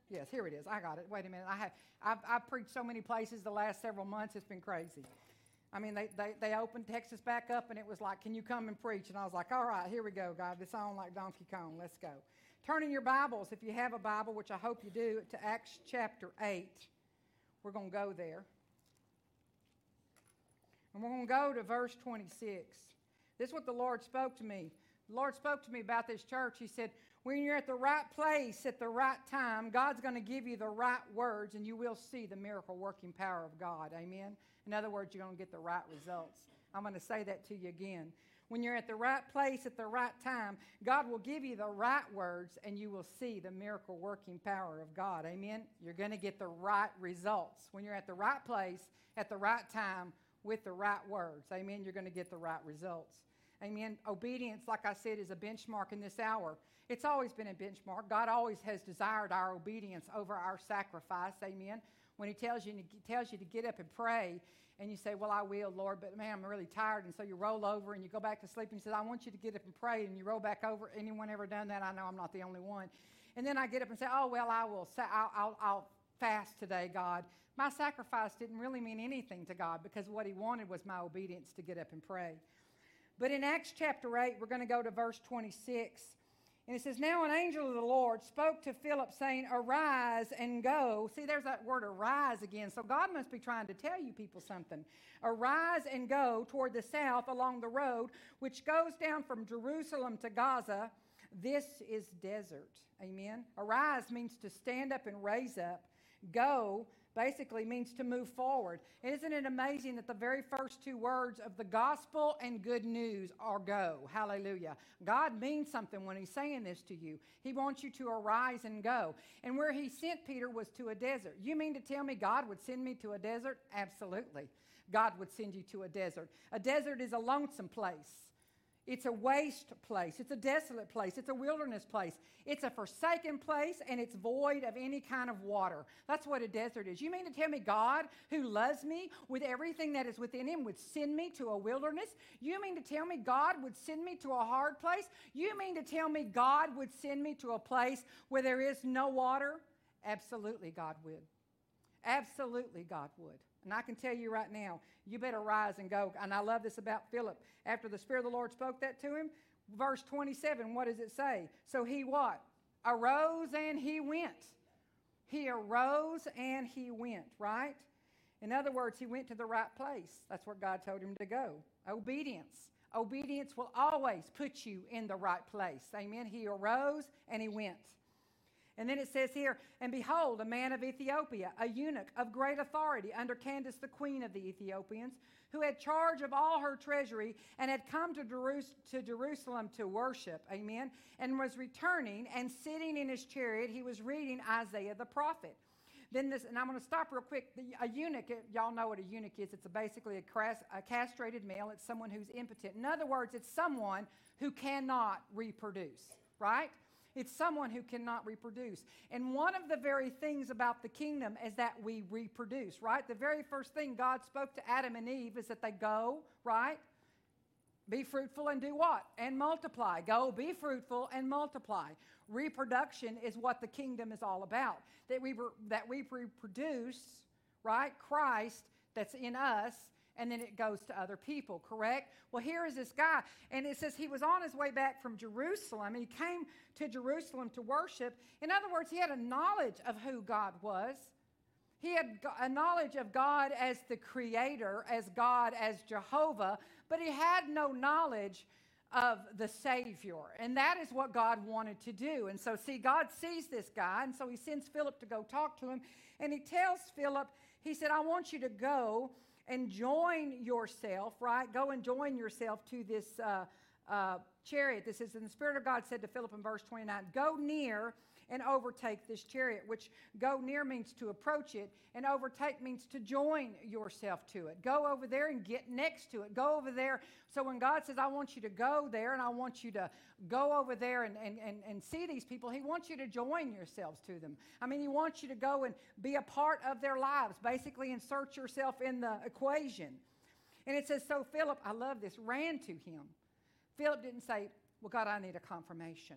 Yes, here it is. I got it. Wait a minute. I have, I've, I've preached so many places the last several months, it's been crazy. I mean, they, they, they opened Texas back up, and it was like, Can you come and preach? And I was like, All right, here we go, God. It's on like Donkey Kong. Let's go. Turn in your Bibles, if you have a Bible, which I hope you do, to Acts chapter 8. We're going to go there. And we're going to go to verse 26. This is what the Lord spoke to me. The Lord spoke to me about this church. He said, When you're at the right place at the right time, God's going to give you the right words and you will see the miracle working power of God. Amen. In other words, you're going to get the right results. I'm going to say that to you again. When you're at the right place at the right time, God will give you the right words and you will see the miracle working power of God. Amen? You're going to get the right results. When you're at the right place at the right time with the right words, amen, you're going to get the right results. Amen. Obedience, like I said, is a benchmark in this hour. It's always been a benchmark. God always has desired our obedience over our sacrifice. Amen. When He tells you, he tells you to get up and pray, and you say, Well, I will, Lord, but man, I'm really tired. And so you roll over and you go back to sleep and he says, I want you to get up and pray. And you roll back over. Anyone ever done that? I know I'm not the only one. And then I get up and say, Oh, well, I will, sa- I'll, I'll, I'll fast today, God. My sacrifice didn't really mean anything to God because what he wanted was my obedience to get up and pray. But in Acts chapter 8, we're going to go to verse 26. And it says, Now an angel of the Lord spoke to Philip, saying, Arise and go. See, there's that word arise again. So God must be trying to tell you people something. Arise and go toward the south along the road which goes down from Jerusalem to Gaza. This is desert. Amen. Arise means to stand up and raise up. Go basically means to move forward. Isn't it amazing that the very first two words of the gospel and good news are go? Hallelujah. God means something when He's saying this to you. He wants you to arise and go. And where He sent Peter was to a desert. You mean to tell me God would send me to a desert? Absolutely. God would send you to a desert. A desert is a lonesome place. It's a waste place. It's a desolate place. It's a wilderness place. It's a forsaken place and it's void of any kind of water. That's what a desert is. You mean to tell me God, who loves me with everything that is within him, would send me to a wilderness? You mean to tell me God would send me to a hard place? You mean to tell me God would send me to a place where there is no water? Absolutely, God would. Absolutely, God would. And I can tell you right now, you better rise and go. And I love this about Philip. After the Spirit of the Lord spoke that to him, verse 27, what does it say? So he what? Arose and he went. He arose and he went, right? In other words, he went to the right place. That's where God told him to go. Obedience. Obedience will always put you in the right place. Amen. He arose and he went. And then it says here, and behold, a man of Ethiopia, a eunuch of great authority under Candace, the queen of the Ethiopians, who had charge of all her treasury and had come to, Jerus- to Jerusalem to worship, amen, and was returning and sitting in his chariot, he was reading Isaiah the prophet. Then this, and I'm going to stop real quick. The, a eunuch, y'all know what a eunuch is. It's a basically a, cras, a castrated male. It's someone who's impotent. In other words, it's someone who cannot reproduce, right? It's someone who cannot reproduce. And one of the very things about the kingdom is that we reproduce, right? The very first thing God spoke to Adam and Eve is that they go, right? Be fruitful and do what? And multiply. Go, be fruitful and multiply. Reproduction is what the kingdom is all about. That we, that we reproduce, right? Christ that's in us and then it goes to other people, correct? Well, here is this guy, and it says he was on his way back from Jerusalem, he came to Jerusalem to worship. In other words, he had a knowledge of who God was. He had a knowledge of God as the creator, as God as Jehovah, but he had no knowledge of the Savior. And that is what God wanted to do. And so, see, God sees this guy, and so he sends Philip to go talk to him. And he tells Philip, he said, I want you to go and join yourself, right? Go and join yourself to this uh, uh, chariot. This is, and the Spirit of God said to Philip in verse 29 Go near and overtake this chariot, which go near means to approach it, and overtake means to join yourself to it. Go over there and get next to it. Go over there. So when God says, I want you to go there and I want you to go over there and, and, and, and see these people, He wants you to join yourselves to them. I mean, He wants you to go and be a part of their lives, basically insert yourself in the equation. And it says, So Philip, I love this, ran to him. Philip didn't say, Well, God, I need a confirmation.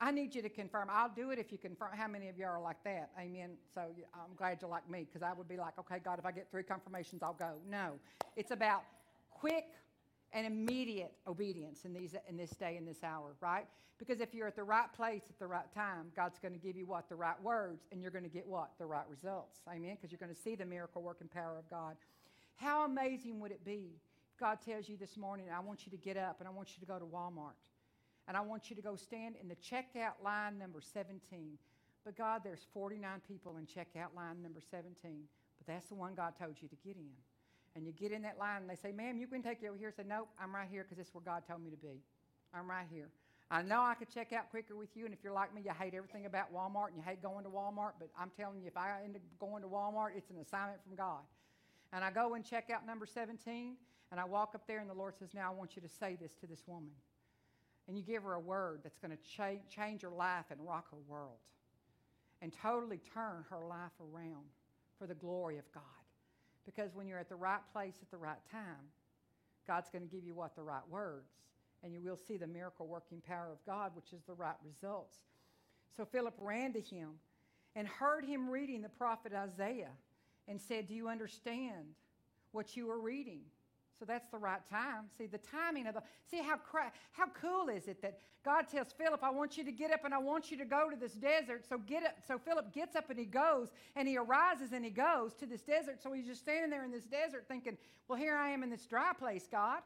I need you to confirm. I'll do it if you confirm. How many of you are like that? Amen. So I'm glad you're like me because I would be like, okay, God, if I get three confirmations, I'll go. No, it's about quick and immediate obedience in, these, in this day, in this hour, right? Because if you're at the right place at the right time, God's going to give you what? The right words, and you're going to get what? The right results. Amen? Because you're going to see the miracle working power of God. How amazing would it be if God tells you this morning, I want you to get up and I want you to go to Walmart and I want you to go stand in the checkout line number 17. But God, there's 49 people in checkout line number 17, but that's the one God told you to get in. And you get in that line, and they say, Ma'am, you can take you over here. Say, Nope, I'm right here because this is where God told me to be. I'm right here. I know I could check out quicker with you, and if you're like me, you hate everything about Walmart and you hate going to Walmart, but I'm telling you, if I end up going to Walmart, it's an assignment from God. And I go and check out number 17, and I walk up there, and the Lord says, Now I want you to say this to this woman and you give her a word that's going to cha- change her life and rock her world and totally turn her life around for the glory of God. Because when you're at the right place at the right time, God's going to give you what? The right words. And you will see the miracle working power of God, which is the right results. So Philip ran to him and heard him reading the prophet Isaiah and said, Do you understand what you are reading? So that's the right time. See, the timing of the, see how, cra- how cool is it that God tells Philip, I want you to get up and I want you to go to this desert. So get up. So Philip gets up and he goes and he arises and he goes to this desert. So he's just standing there in this desert thinking, well, here I am in this dry place, God.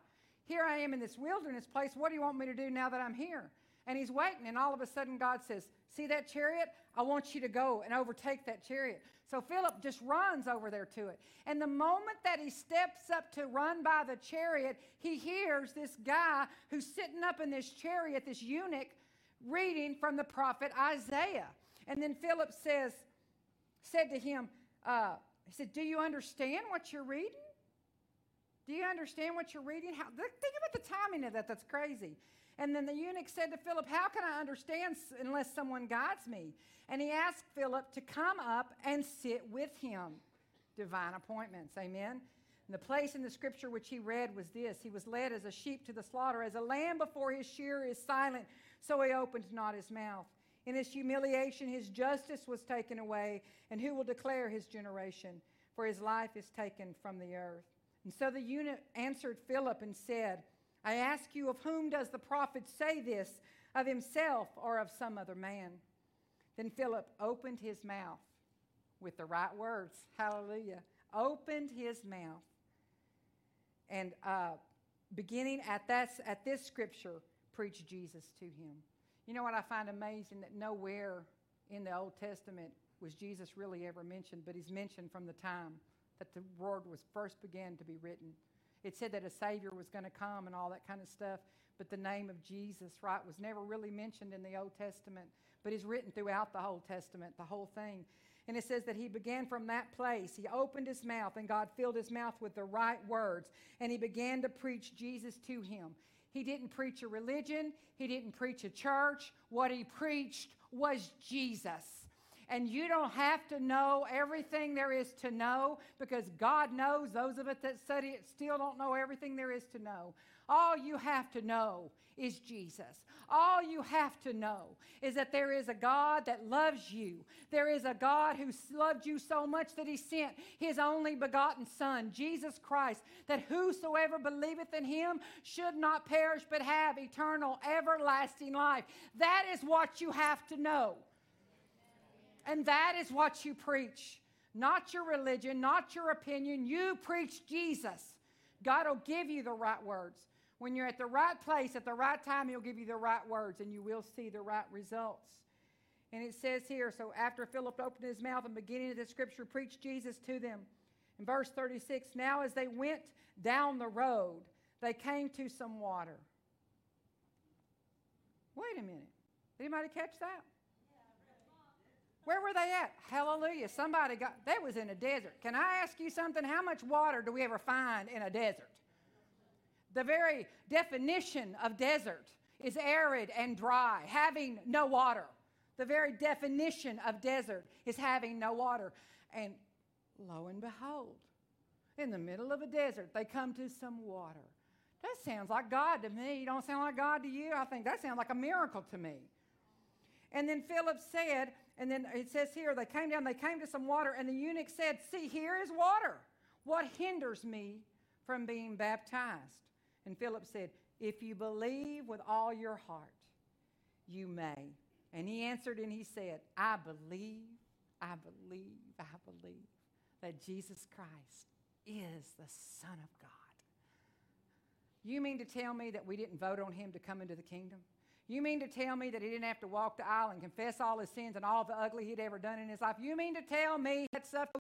Here I am in this wilderness place. What do you want me to do now that I'm here? And he's waiting, and all of a sudden God says, See that chariot? I want you to go and overtake that chariot. So Philip just runs over there to it. And the moment that he steps up to run by the chariot, he hears this guy who's sitting up in this chariot, this eunuch, reading from the prophet Isaiah. And then Philip says, said to him, uh, he said, Do you understand what you're reading? Do you understand what you're reading? How, think about the timing of that. That's crazy. And then the eunuch said to Philip, How can I understand unless someone guides me? And he asked Philip to come up and sit with him. Divine appointments. Amen. And the place in the scripture which he read was this He was led as a sheep to the slaughter, as a lamb before his shearer is silent, so he opened not his mouth. In his humiliation, his justice was taken away, and who will declare his generation? For his life is taken from the earth. And so the eunuch answered Philip and said, I ask you, of whom does the prophet say this, of himself or of some other man? Then Philip opened his mouth with the right words. Hallelujah. Opened his mouth. And uh, beginning at, that, at this scripture, preached Jesus to him. You know what I find amazing? That nowhere in the Old Testament was Jesus really ever mentioned, but he's mentioned from the time that the word was first began to be written. It said that a Savior was going to come and all that kind of stuff, but the name of Jesus, right, was never really mentioned in the Old Testament, but is written throughout the Old Testament, the whole thing. And it says that he began from that place. He opened his mouth, and God filled his mouth with the right words, and he began to preach Jesus to him. He didn't preach a religion, he didn't preach a church. What he preached was Jesus. And you don't have to know everything there is to know because God knows. Those of us that study it still don't know everything there is to know. All you have to know is Jesus. All you have to know is that there is a God that loves you. There is a God who loved you so much that he sent his only begotten Son, Jesus Christ, that whosoever believeth in him should not perish but have eternal, everlasting life. That is what you have to know. And that is what you preach. Not your religion, not your opinion. You preach Jesus. God will give you the right words. When you're at the right place at the right time, He'll give you the right words and you will see the right results. And it says here so after Philip opened his mouth and beginning of the scripture, preached Jesus to them. In verse 36, now as they went down the road, they came to some water. Wait a minute. Anybody catch that? Where were they at? Hallelujah. Somebody got, they was in a desert. Can I ask you something? How much water do we ever find in a desert? The very definition of desert is arid and dry, having no water. The very definition of desert is having no water. And lo and behold, in the middle of a desert, they come to some water. That sounds like God to me. You don't sound like God to you? I think that sounds like a miracle to me. And then Philip said, and then it says here, they came down, they came to some water, and the eunuch said, See, here is water. What hinders me from being baptized? And Philip said, If you believe with all your heart, you may. And he answered and he said, I believe, I believe, I believe that Jesus Christ is the Son of God. You mean to tell me that we didn't vote on him to come into the kingdom? You mean to tell me that he didn't have to walk the aisle and confess all his sins and all the ugly he'd ever done in his life? You mean to tell me that stuff